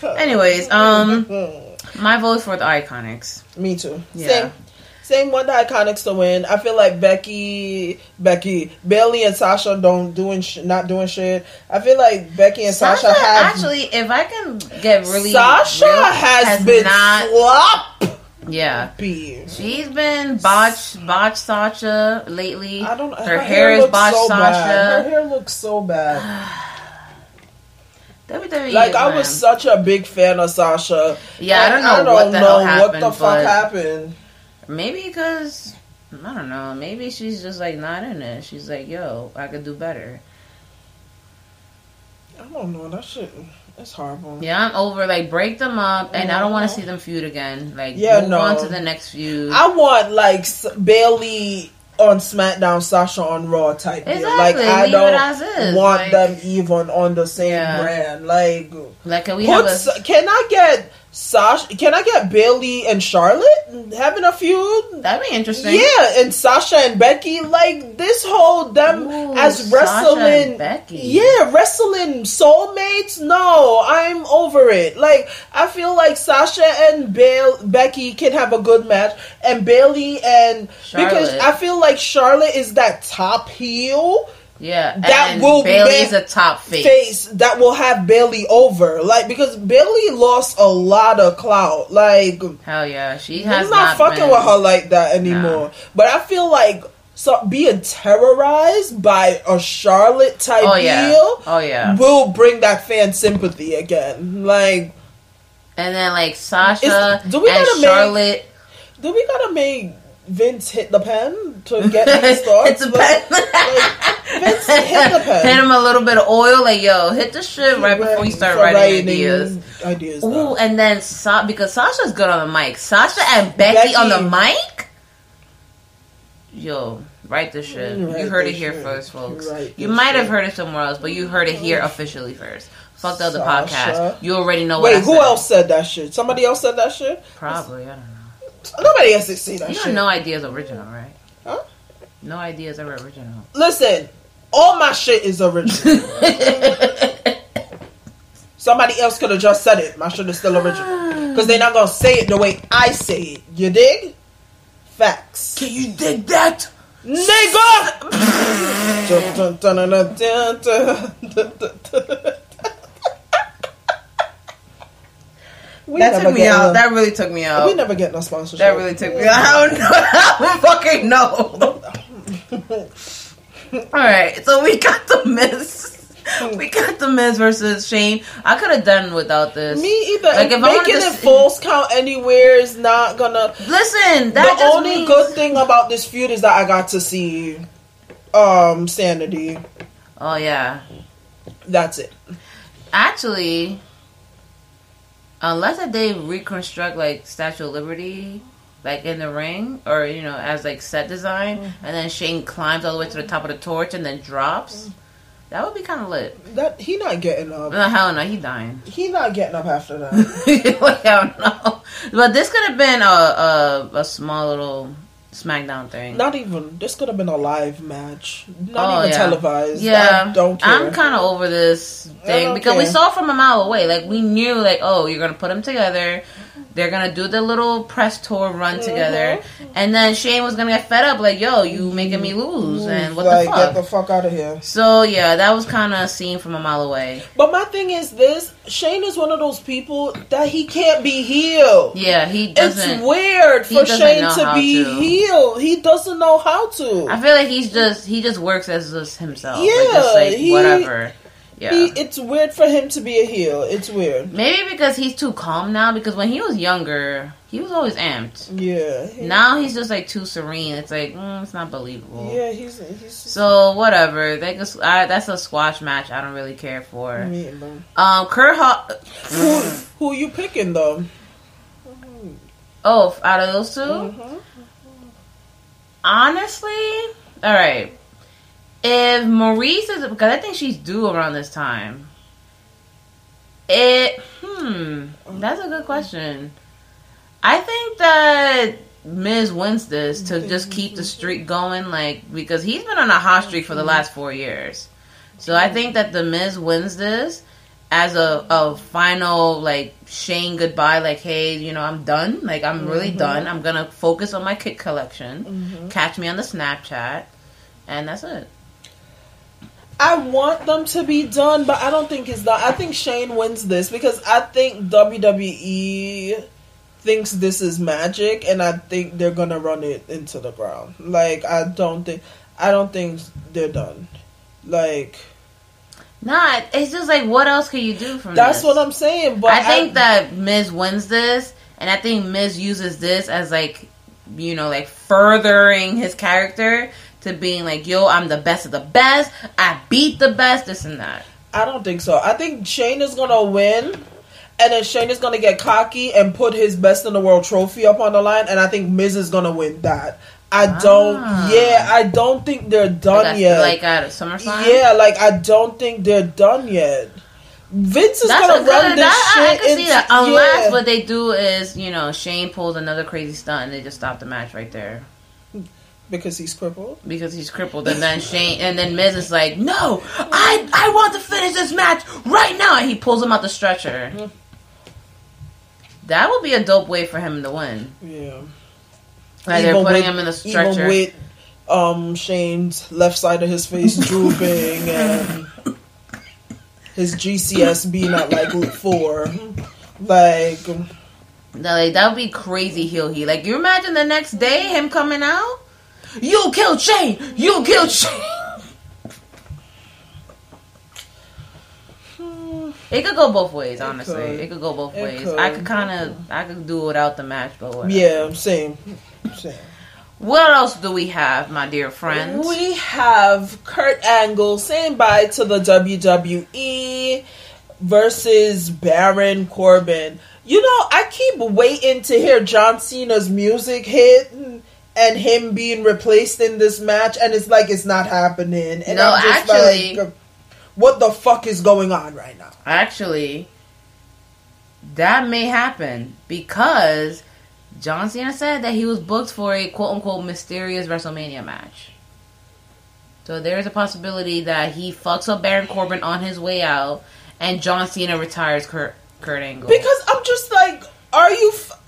Anyways, um, my vote for the Iconics. Me too. Yeah. Same. Same one the Iconics to win. I feel like Becky, Becky, Bayley, and Sasha don't doing sh- not doing shit. I feel like Becky and Sasha, Sasha, have actually, if I can get really, Sasha real, has, been not, sloppy. Yeah. She's been botch, botch Sasha lately. I don't. Her, hair, is looks botch Sasha. bad. Her hair looks so bad. WWE, Like I was such a big fan of Sasha. Yeah, I don't know what the hell what happened, the fuck happened. Maybe because I don't know. Maybe she's just like not in it. She's like, yo, I could do better. I don't know. That shit. It's horrible. Yeah, I'm over. Like break them up, and I don't want to mm-hmm. see them feud again. Like Yeah, move no. on to the next feud. I want like S- Bayley on SmackDown, Sasha on Raw type deal. Like Exactly, I leave don't as is, want like- them even on the same Yeah. brand. Like, like, can we put have a? Can I get Sasha? Can I get Bayley and Charlotte having a feud? That'd be interesting. Yeah, and Sasha and Becky, like this whole them Ooh, as wrestling, yeah, wrestling soulmates. No, I'm over it. Like I feel like Sasha and Bale, Becky can have a good match, and Bayley and because I feel like Charlotte is that top heel. Yeah, That and will Bayley's a top face. face that will have Bayley over. Like because Bayley lost a lot of clout. Like Hell yeah, she has I'm not, fucking been- with her like that anymore. But I feel like so being terrorized by a Charlotte type Oh yeah, heel oh yeah. will bring that fan sympathy again. Like, And then like Sasha do we and gotta make- do we gotta make Vince hit the pen to get these thoughts? It's a Like- pen. like, hit the him a little bit of oil, like yo, hit the shit right before you start For writing ideas. Ideas. Ooh, now. and then Sa- because Sasha's good on the mic. Sasha and Becky, Becky- on the mic. Yo, write this shit. Mm, you heard it here shit. first, folks. You might have heard it somewhere else, but you heard it here officially first. Fuck the other Sasha. podcast. You already know what Wait, who else said that shit? Somebody else said that shit. Probably, I don't know. Nobody else say that You shit. know, no ideas original, right? Huh? No ideas ever original. Listen, all my shit is original. Somebody else could have just said it. My shit is still original. Because they're not going to say it the way I say it. You dig? Facts. Can you dig that? Nigga! We that took me out. That really took me out. We never get no sponsorship. That really took me out. I don't know. I don't fucking know. All right, so we got the Miz. We got the Miz versus Shane. I could have done without this. Me either. Like, if Making it false count anywhere is not gonna. Listen, that the only means- good thing about this feud is that I got to see um Sanity. Oh yeah, That's it. actually, unless that they reconstruct like Statue of Liberty, like in the ring, or you know, as like set design, Mm-hmm. and then Shane climbs all the way to the top of the torch and then drops. That would be kind of lit. That he not getting up. No, hell no, he dying. He not getting up after that. I don't know. But this could have been a, a a small little SmackDown thing. not even. This could have been a live match. Not Oh, even yeah. televised. Yeah, I don't care. I'm kind of over this thing because we saw from a mile away. Like we knew, like oh, you're gonna put them together. They're gonna do the little press tour run Mm-hmm. together, and then Shane was gonna get fed up. Like yo, you making me lose, and what like, the fuck? get the fuck out of here. so yeah, that was kind of seen from a mile away. But my thing is this: Shane is one of those people that he can't be healed. Yeah, he It's doesn't. weird for Shane to be to. healed. He doesn't know how to. I feel like he's just he just works as just himself. like, Yeah, just like he- whatever. Yeah. He, it's weird for him to be a heel. It's weird. Maybe because he's too calm now. Because when he was younger, he was always amped. Yeah. He- Now he's just like too serene. It's like mm, it's not believable. yeah, he's he's So whatever. They just, I, that's a squash match. I don't really care for. mean, man. Um, Kurt Hawk. Who who you picking though? Oh, out of those 2 Mm-hmm. honestly, all right. If Maryse is because I think she's due around this time. It hmm, that's a good question. I think that Miz wins this to just keep the streak going, like because he's been on a hot streak for the last four years. So I think that the Miz wins this as a, a final like Shane goodbye, like hey, you know I'm done, like I'm really done. I'm gonna focus on my kit collection. Catch me on the Snapchat, and that's it. I want them to be done, but I don't think it's done. I think Shane wins this because I think WWE thinks this is magic, and I think they're gonna run it into the ground. Like I don't think I don't think they're done. Like Not. it's just like what else can you do from that's this? what I'm saying. But I think that Miz wins this, and I think Miz uses this as like, you know, like furthering his character to being like, yo, I'm the best of the best. I beat the best, this and that. I don't think so. I think Shane is gonna win, and then Shane is gonna get cocky and put his best in the world trophy up on the line, and I think Miz is gonna win that. I don't. Ah. Yeah, I don't think they're done Like, yet. like at SummerSlam. yeah, like I don't think they're done yet. Vince is That's gonna run this That, shit. I, I can see into- that. Unless yeah. what they do is, you know, Shane pulls another crazy stunt and they just stop the match right there. Because he's crippled. because he's crippled, and then Shane, and then Miz is like, "No, I, I want to finish this match right now," and he pulls him out the stretcher. That would be a dope way for him to win. Yeah, Like they're putting with- him in the stretcher. with um Shane's left side of his face drooping and his GCS being at like four. Like No, like that would be crazy heel he. Like you imagine the next day him coming out? You killed Shane! You killed Shane! It could go both ways, honestly. could. It could go both It ways. could. I could kind of, I could do without the match, but whatever. yeah, same. Same. What else do we have, my dear friends? We have Kurt Angle saying bye to the WWE versus Baron Corbin. You know, I keep waiting to hear John Cena's music hit and him being replaced in this match, and it's like it's not happening. And No, I'm just actually- like, what the fuck is going on right now? Actually, that may happen because John Cena said that he was booked for a quote unquote mysterious WrestleMania match. So there is a possibility that he fucks up Baron Corbin on his way out, and John Cena retires Kurt Kurt Angle. Because I'm just like, are you? F-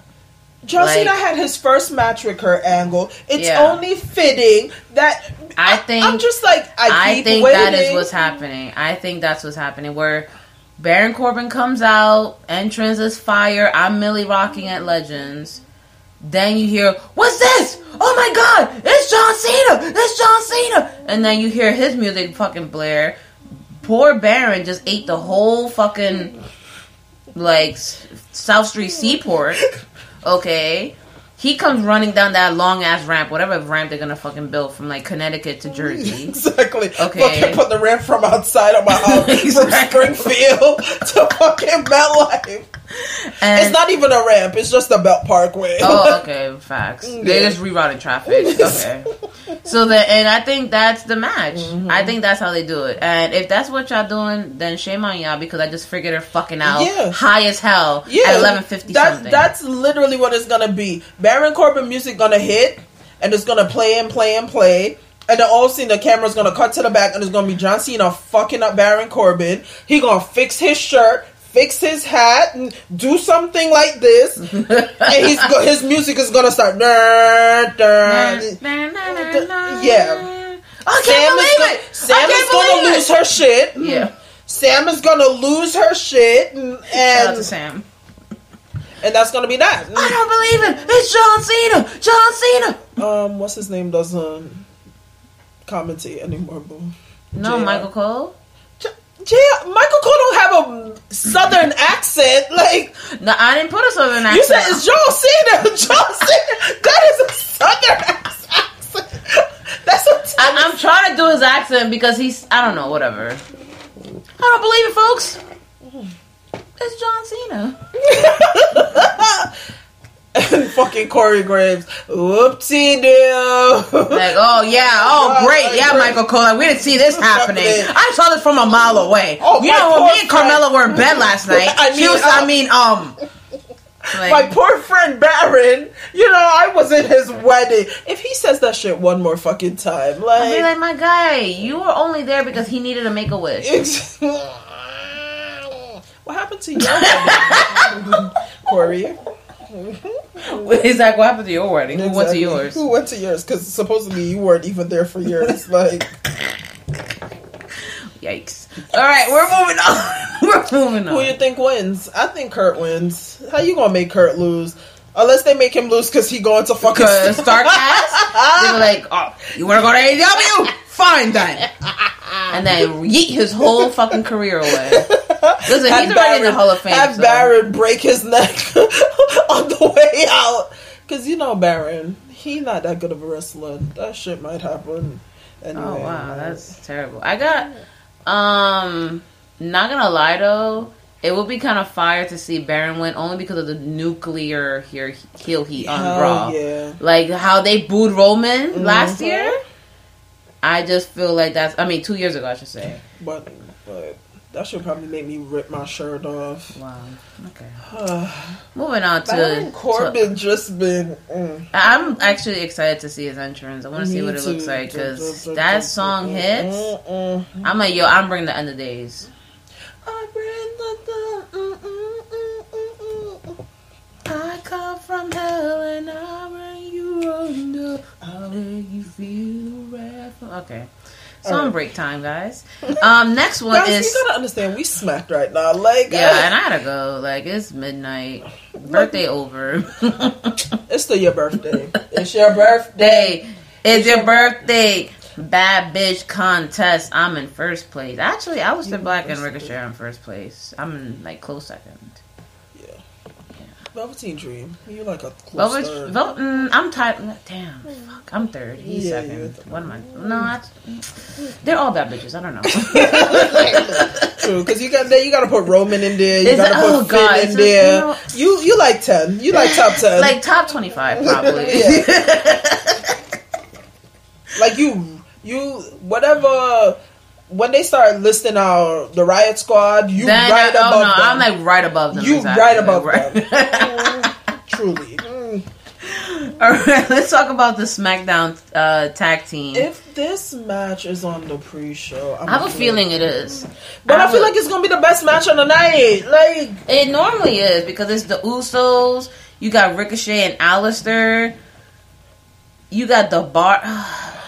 John Like- Cena had his first match with Kurt Angle. It's Yeah. only fitting that I think I'm just like I, I think waiting. that is what's happening. I think that's what's happening. Where Baron Corbin comes out, entrance is fire. I'm Millie rocking at Legends. Then you hear, "What's this? Oh my God! It's John Cena! It's John Cena!" And then you hear his music fucking blare. Poor Baron just ate the whole fucking like South Street Seaport. Okay. He comes running down that long ass ramp, whatever ramp they're gonna fucking build from like Connecticut to Jersey. Exactly. Okay. Fucking put the ramp from outside of my house Exactly. from Springfield to fucking MetLife. And, It's not even a ramp. It's just a belt parkway. Oh, okay, facts. They're just rerouting traffic. Okay. So the and I think that's the match. Mm-hmm. I think that's how they do it. And if that's what y'all doing, then shame on y'all because I just figured her fucking out Yeah. high as hell Yeah. at eleven fifty That's something. that's literally what it's gonna be. Baron Corbin music gonna hit, and it's gonna play and play and play. And then all of a sudden the camera's gonna cut to the back, and it's gonna be John Cena fucking up Baron Corbin. He gonna fix his shirt, fix his hat, and do something like this. and he's go- his music is gonna start. Dun, dun. Yeah. I can't Sam is believe gonna, it. Sam is gonna believe lose it. her shit. Yeah. Sam is gonna lose her shit, and Shout out to and, Sam. And that's gonna be that. I don't believe it. It's John Cena. John Cena. Um, what's his name doesn't commentate anymore, boo. No, JR. Michael Cole. J- J- Michael Cole don't have a southern accent. Like No, I didn't put a southern accent. you said, it's John Cena. John Cena. That is a southern accent. That's what I, I'm trying to do his accent because he's I don't know whatever. I don't believe it, folks. It's John Cena. and fucking Corey Graves. Whoopsie doo. Like, oh yeah, oh great, yeah, Michael Cole. Like, we didn't see this happening. I saw this from a mile away. Oh, you know, when me and Carmella were in bed last night, I she mean, was. uh, I mean, um, My poor friend Baron, you know, I was in his wedding. If he says that shit one more fucking time, I'd be like, like, my guy, you were only there because he needed to make a wish. it's, what happened to your wedding, Corey? He's like, what happened to your wedding? Who went to yours? Who went to yours? Because supposedly you weren't even there for yours. Like, Yikes! All right, we're moving on. we're moving on. who on. you think wins? I think Kurt wins. How you gonna make Kurt lose? Unless they make him lose because he going to fucking Because Starcast, they were like, "Oh, you want to go to AEW? Fine then." And then yeet his whole fucking career away. Listen, Have he's already in the Hall of Fame. Have so- Baron break his neck on the way out. Because you know Baron, he not that good of a wrestler. That shit might happen. Anyway, Oh wow, that's terrible. I got, um, not gonna lie though, it would be kind of fire to see Baron win only because of the nuclear here heel heat on Hell Raw. yeah. Like how they booed Roman last Mhm. year. I just feel like that's. I mean, two years ago, I should say. But but that should probably make me rip my shirt off. Wow. Okay. Moving on to, Baron to- Corbin just been. Mm. I'm actually excited to see his entrance. I want to see what it looks like because that song hits. I'm like, yo, I'm bringing the end of days. I bring the- mm, mm, mm. I come from hell and I bring you under. I make you feel right. Okay. So on break time, guys. Um, next one Guys, is you gotta understand, we smacked right now. Like, yeah, and I gotta go. Like it's midnight, birthday over. it's still your birthday. It's your birthday. Day, it's your birthday. Bad bitch contest. I'm in first place. Actually, I was the black and Ricochet in first place. I'm in like close second. Yeah. yeah. Velveteen Dream. You like a close Velvet, third. Vel- mm, I'm tired. Damn, fuck. I'm third. He's Yeah, second. you're third. What am I? No, I, they're all bad bitches. I don't know. True, because you got. You got to put Roman in there. You got to put oh, Finn God, in it's there. just, You you like ten. You like top ten. like top twenty five, probably. Yeah. like you you whatever. When they start listing out the Riot Squad, you Then, right oh above no, them. I'm like right above them. you exactly. right above Right. them. Mm, Truly. Mm. All right, let's talk about the SmackDown uh, tag team. If this match is on the pre-show, I'm I have a feeling it is, but I, I feel would- like it's gonna be the best match on the night. Like It normally is because it's the Usos. You got Ricochet and Aleister. You got the bar.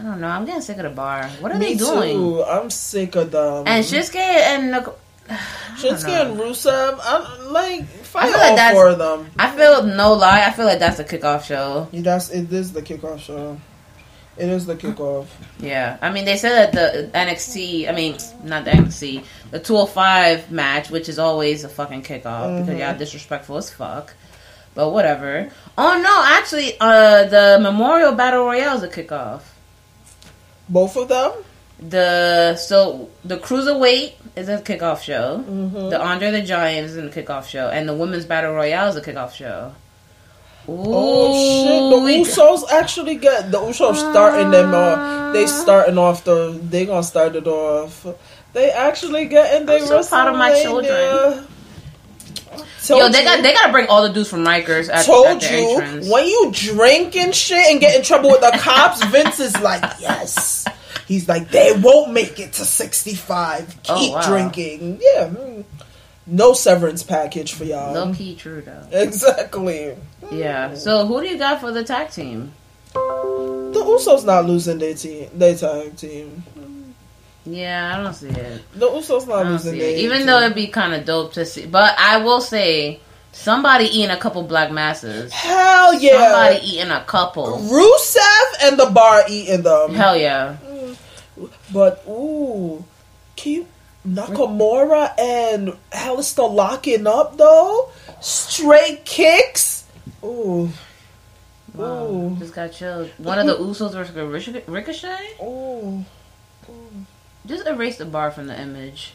I don't know. I'm getting sick of the bar. What are me they doing? too. I'm sick of them. And Shinsuke and Nicole, Shinsuke and Rusev, I'm like fight I feel like that's- four of them. I feel no lie. I feel like that's a kickoff show. Yeah, that's it. Is the kickoff show? It is the kickoff. Yeah, I mean they said that the NXT. I mean not the NXT, the 205 match, which is always a fucking kickoff because y'all disrespectful as fuck. But whatever. Oh no, actually, uh, the Memorial Battle Royale is a kickoff. Both of them. The so the cruiserweight is a kickoff show. Mm-hmm. The Andre the Giant is in the kickoff show, and the women's battle royale is a kickoff show. Ooh, Oh shit! The Usos actually get the Usos starting them ah. off. They starting off the. They gonna start it off. They actually get getting they I'm so proud of my WrestleMania. Yo, they you. got they gotta bring all the dudes from Rikers at, told at you entrance. when you drink and shit and get in trouble with the cops, Vince is like, yes. He's like, they won't make it to sixty five. Keep Oh, wow. drinking. Yeah. mm. No severance package for y'all. Low key true though. Exactly. Yeah. So who do you got for the tag team? The Usos not losing their team, their tag team. Yeah, I don't see it. The Usos not losing it. Even though it'd be kind of dope to see, but I will say somebody eating a couple black masses. hell yeah, Somebody eating a couple. Rusev and the bar eating them. Hell yeah. Mm. But ooh, keep Nakamura and Aleister locking up though. Straight kicks. Ooh. Wow, Ooh. just got chilled. One of the Usos versus Ric- Ricochet. Ooh. Just erase the bar from the image.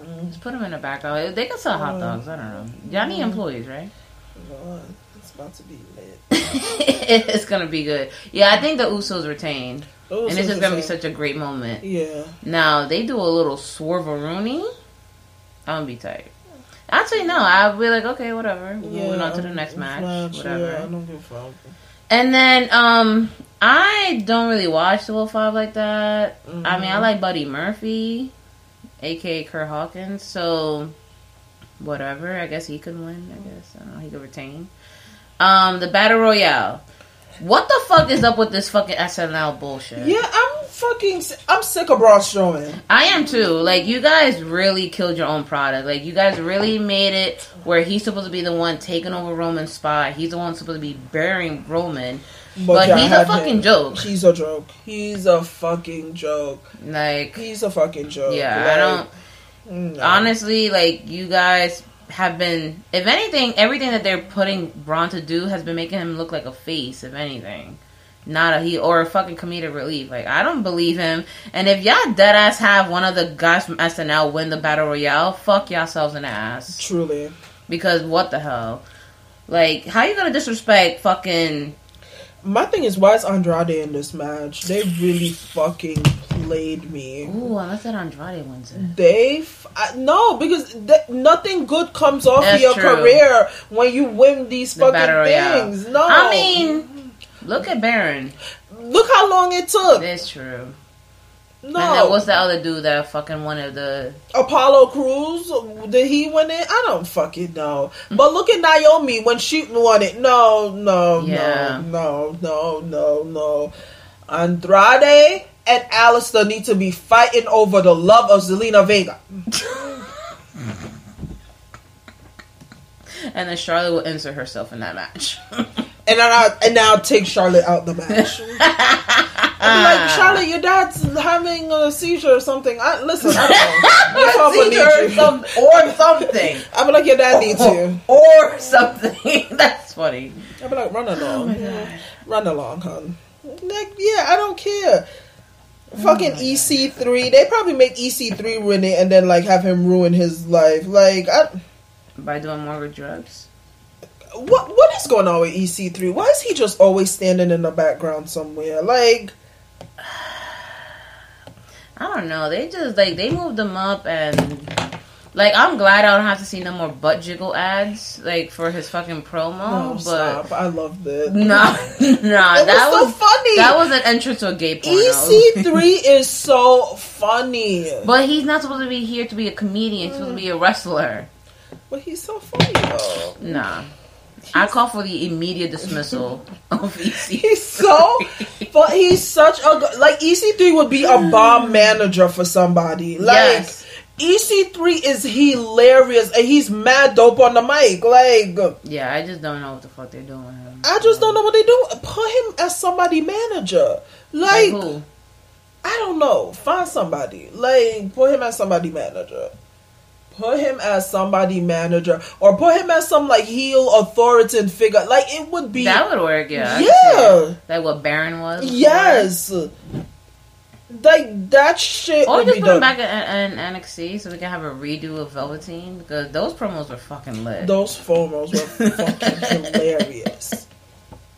Mm, just put them in the background. Oh, they can sell hot mm. dogs. I don't know. Y'all need mm. employees, right? It's about to be lit. it's gonna be good. Yeah, I think the Usos retained, The and this is gonna be such a great moment. Yeah. Now they do a little swerveroony. I'm gonna be tight. Actually, no. I'll be like, okay, whatever. We're moving on to the next match, whatever. Yeah, I don't give a fuck. And then, um, I don't really watch the Wolf Five like that. I mean, Mm-hmm. I like Buddy Murphy, aka Kurt Hawkins. So, whatever. I guess he could win. I guess I don't know. He could retain. Um, the Battle Royale. What the fuck is up with this fucking SNL bullshit? Yeah, I'm fucking. I'm sick of Braun Strowman. I am too. Like you guys really killed your own product. Like you guys really made it where he's supposed to be the one taking over Roman's spot. He's the one supposed to be burying Roman. But y'all he's a fucking him. joke. He's a joke. He's a fucking joke. Like He's a fucking joke. yeah, Like, I don't no. honestly like you guys have been if anything, everything that they're putting Braun to do has been making him look like a face, if anything. Not a he or a fucking comedic relief. Like I don't believe him. And if y'all dead ass have one of the guys from SNL win the battle royale, fuck yourselves in the ass. Truly. Because what the hell? Like, how you gonna disrespect fucking My thing is, why is Andrade in this match? They really fucking played me. Ooh, unless that Andrade wins it. They f- I, no because th- nothing good comes off That's of your true. career when you win these The fucking things. No, I mean, look at Baron. look how long it took. That's true. No, And then what's the other dude that fucking wanted the? Apollo Crews, did he win it? I don't fucking know. But look at Naomi when she won it. No, no, Yeah. no, no, no, no, no. Andrade and Aleister need to be fighting over the love of Zelina Vega. And then Charlotte will insert herself in that match. And then I and now take Charlotte out the match. I'm like Charlotte, your dad's having a seizure or something. I, listen, I don't know. Your Seizure or, you. some, or something. I'm like your dad needs you. or something. That's funny. I'll be like, run along. Oh Run along, hon. Like, yeah, I don't care. Oh Fucking EC3. They probably make EC3 win it and then, like, have him ruin his life. Like, I, By doing more with drugs. What what is going on with EC3? Why is he just always standing in the background somewhere? Like, I don't know. They just like they moved him up and like I'm glad I don't have to see no more butt jiggle ads like for his fucking promo. no, but stop. I loved it. no, no, It that was so was funny. that was an entrance to a gay porno. EC3 is so funny. But he's not supposed to be here to be a comedian. He's supposed to be a wrestler. But he's so funny, though. Nah. I call for the immediate dismissal of E EC. He's so, but he's such a like EC3 would be a bomb mm. manager for somebody. Like Yes. EC3 is hilarious and he's mad dope on the mic. Like Yeah, I just don't know what the fuck they're doing with him. I just don't know what they do. Put him as somebody manager. Like Like? I don't know. Find somebody. Like put him as somebody manager. Put him as somebody manager, or put him as some like heel authoritative figure. Like it would be. That would work, yeah. I can see Yeah. Like what Baron was? before. Yes. Like that shit Or just put him back in, in NXT so we can have a redo of Velveteen because those promos were fucking lit. Those promos were fucking hilarious.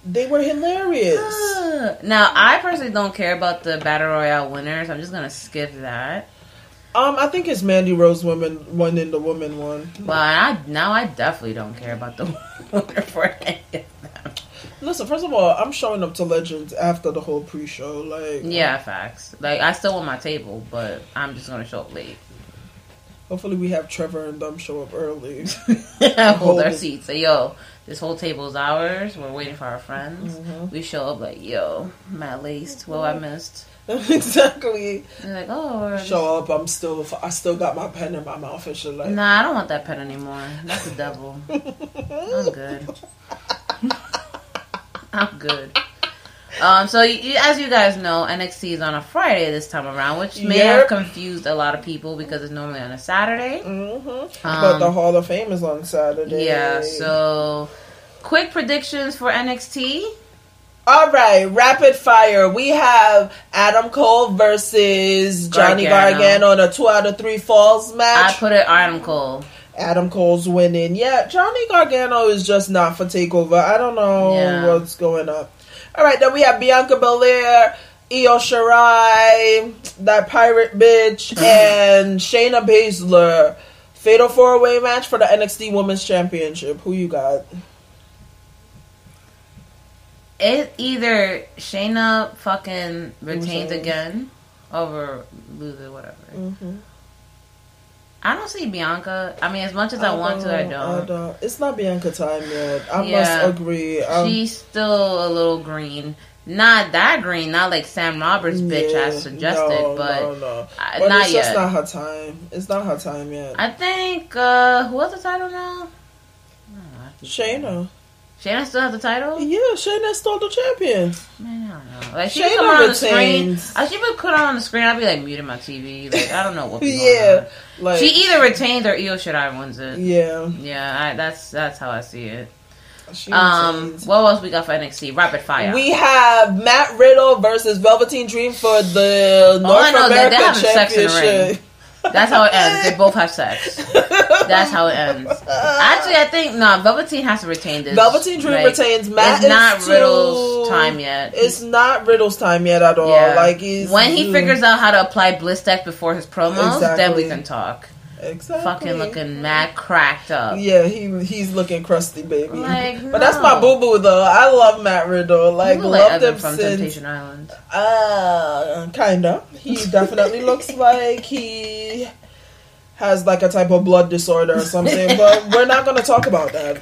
They were hilarious. now, I personally don't care about the Battle Royale winners. I'm just gonna skip that. Um, I think it's Mandy Rose women one in the woman one. Well, I now I definitely don't care about the winner for any of them. Listen, first of all, I'm showing up to Legends after the whole pre-show. Like, Yeah, facts. Like I still want my table, but I'm just gonna show up late. hopefully we have Trevor and them show up early. Hold our seats. Say, yo, this whole table is ours. We're waiting for our friends. Mm-hmm. We show up like, yo, Matt least, Well, I missed. exactly. They're like, oh, Show up. I'm still. I still got my pen in my mouth and shit. Like, Nah, I don't want that pen anymore. That's the devil. I'm good. I'm good. Um, so you, as you guys know, NXT is on a Friday this time around, which may have confused a lot of people because it's normally on a Saturday. hmm but Um, the Hall of Fame is on Saturday. Yeah. So, quick predictions for NXT. All right, rapid fire. We have Adam Cole versus Johnny Gargano. Gargano in a two out of three falls match. I put it Adam Cole. Adam Cole's winning. Yeah, Johnny Gargano is just not for takeover. I don't know Yeah. what's going on. All right, then we have Bianca Belair, Io Shirai, that pirate bitch, and Shayna Baszler. Fatal four way match for the NXT Women's Championship. Who you got? It either Shayna fucking retains again over loses whatever. Mm-hmm. I don't see Bianca. I mean, as much as I, want to, I don't. It's not Bianca time yet. I Yeah. must agree. Um, She's still a little green. Not that green. Not like Sam Roberts bitch yeah, has suggested, no, but no, no. I- But not it's just not her time. It's not her time yet. I think uh who has the title now? I Shayna. Shayna still has the title. Yeah, Shayna's still the champion. Man, I don't know. Like she Shayna come on the screen. Uh, she would put on the screen. I'd be like muting my TV. Like I don't know what. yeah, like She either retains or Io Shirai wins it. yeah. Yeah, I, that's that's how I see it. She Um, retains. what else we got for NXT? Rapid fire. we have Matt Riddle versus Velveteen Dream for the I North know is that they're American sex in the Championship. That's how it ends. They both have sex. That's how it ends. Actually, I think no. Velveteen has to retain this. Velveteen Dream Like, retains. Matt it's not too- Riddle's time yet. It's not Riddle's time yet at all. Yeah. Like he's when he figures out how to apply Blistex before his promos, then Exactly. we can talk. Exactly. fucking looking mad cracked up. Yeah, he he's looking crusty, baby. Like, but that's my boo boo though. I love Matt Riddle. Like, love like him from since. Temptation Island. Uh, kinda. He definitely looks like he has like a type of blood disorder or something. but we're not gonna talk about that.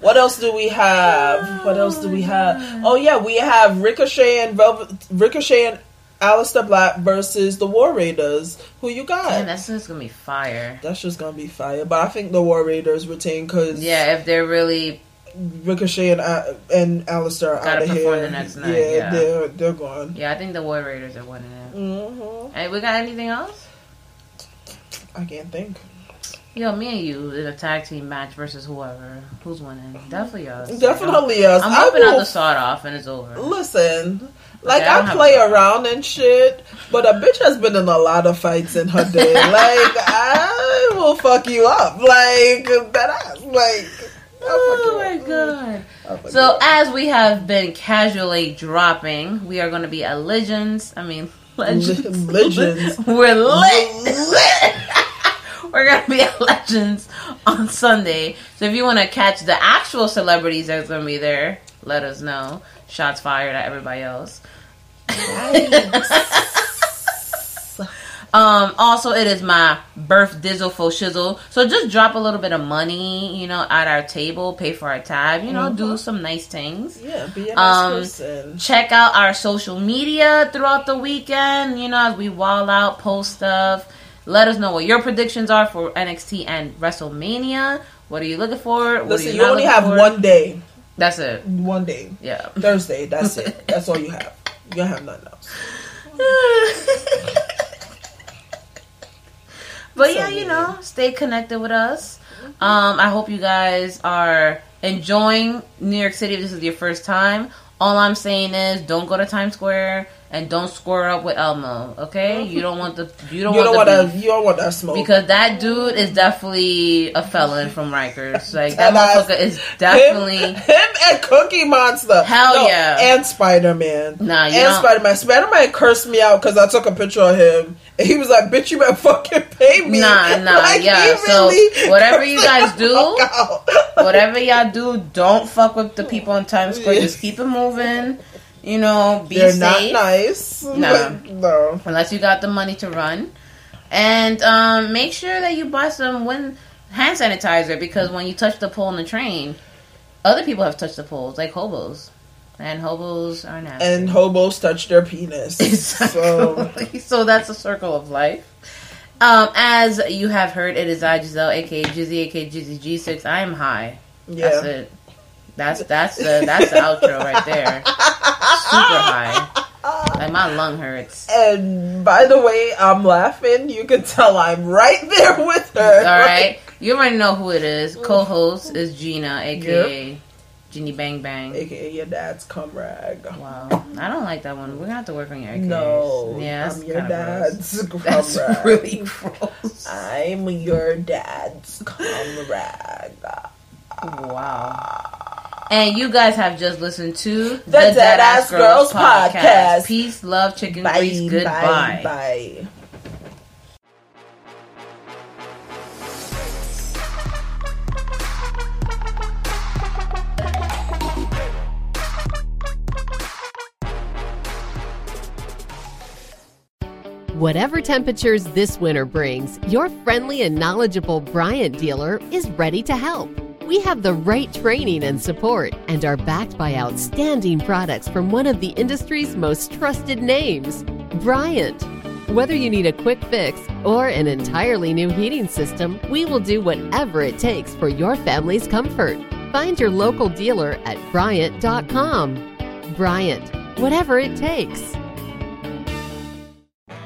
What else do we have? What else do we have? Oh yeah, we have Ricochet and Velvet, Ricochet and Aleister Black versus the War Raiders. Who you got? Man, that's just gonna be fire. That's just gonna be fire. But I think the War Raiders retain because Yeah, if they're really Ricochet and uh, and Aleister are out of here. the next night, Yeah, yeah. they're they're gone. Yeah, I think the War Raiders are winning it. hmm Hey, we got anything else? I can't think. Yo, me and you in a tag team match versus whoever. Who's winning? Definitely us. Definitely us. I'm I hoping will- out the it off and it's over. Listen, like I I play a around and shit, but a bitch has been in a lot of fights in her day. like I will fuck you up, like that ass, like. Oh my mm-hmm. up. god. So as we have been casually dropping, we are going to be at Legends. I mean, Legends. Legends. We're lit. We're gonna be at Legends on Sunday. So if you want to catch the actual celebrities that's gonna be there, let us know. Shots fired at everybody else. Um, also, it is my birth dizzle for shizzle. So just drop a little bit of money, you know, at our table, pay for our tab, you know, do some nice things. yeah, be a nice Um, person. Check out our social media throughout the weekend, you know, as we wall out, post stuff. Let us know what your predictions are for NXT and WrestleMania. What are you looking for? What Listen, are you, not only have for? one day. That's it. One day. Yeah. Thursday. That's it. That's all you have. You don't have nothing else. but yeah, you know, stay connected with us. Um, I hope you guys are enjoying New York City. If this is your first time, all I'm saying is don't go to Times Square and don't square up with Elmo. Okay, you don't want the you don't You don't want want the that. You don't want that smoke. Because that dude is definitely a felon from Rikers. Like that motherfucker is definitely him, him and Cookie Monster. Hell yeah. And Spider Man. Nah, you and don't- Spider Man. Spider Man cursed me out because I took a picture of him. And he was like, "Bitch, you better fucking pay me." Nah, nah, Like, yeah. he So, whatever you guys do, whatever y'all do, don't fuck with the people in Times Square. Yeah. Just keep it moving. You know, be They're safe. not nice. Like, no. unless you got the money to run. And um, make sure that you buy some when hand sanitizer because when you touch the pole in the train, other people have touched the poles, like hobos, and hobos are nasty. And hobos touch their penis. So Exactly. So that's a circle of life. Um, as you have heard, it is I Giselle, aka Gizzy, aka Gizzy G6. I am high. That's yeah. it. That's that's the that's the outro right there. Super high. Like my lung hurts. And by the way, I'm laughing. You can tell I'm right there with her. All right, you already know who it is. Co-host is Gina, aka Ginny Bang Bang. AKA your dad's comrade. Wow, I don't like that one. We're gonna have to work on your AKAs. No, yeah, that's I'm your kinda gross. dad's cum That's really gross. I'm your dad's comrade. Wow. And you guys have just listened to the, Deadass Girls Podcast. Peace, love, chicken Bye, grease, goodbye. bye, bye. Whatever temperatures this winter brings, your friendly and knowledgeable Bryant dealer is ready to help. We have the right training and support and are backed by outstanding products from one of the industry's most trusted names, Bryant. Whether you need a quick fix or an entirely new heating system, we will do whatever it takes for your family's comfort. Find your local dealer at Bryant.com. Bryant, whatever it takes.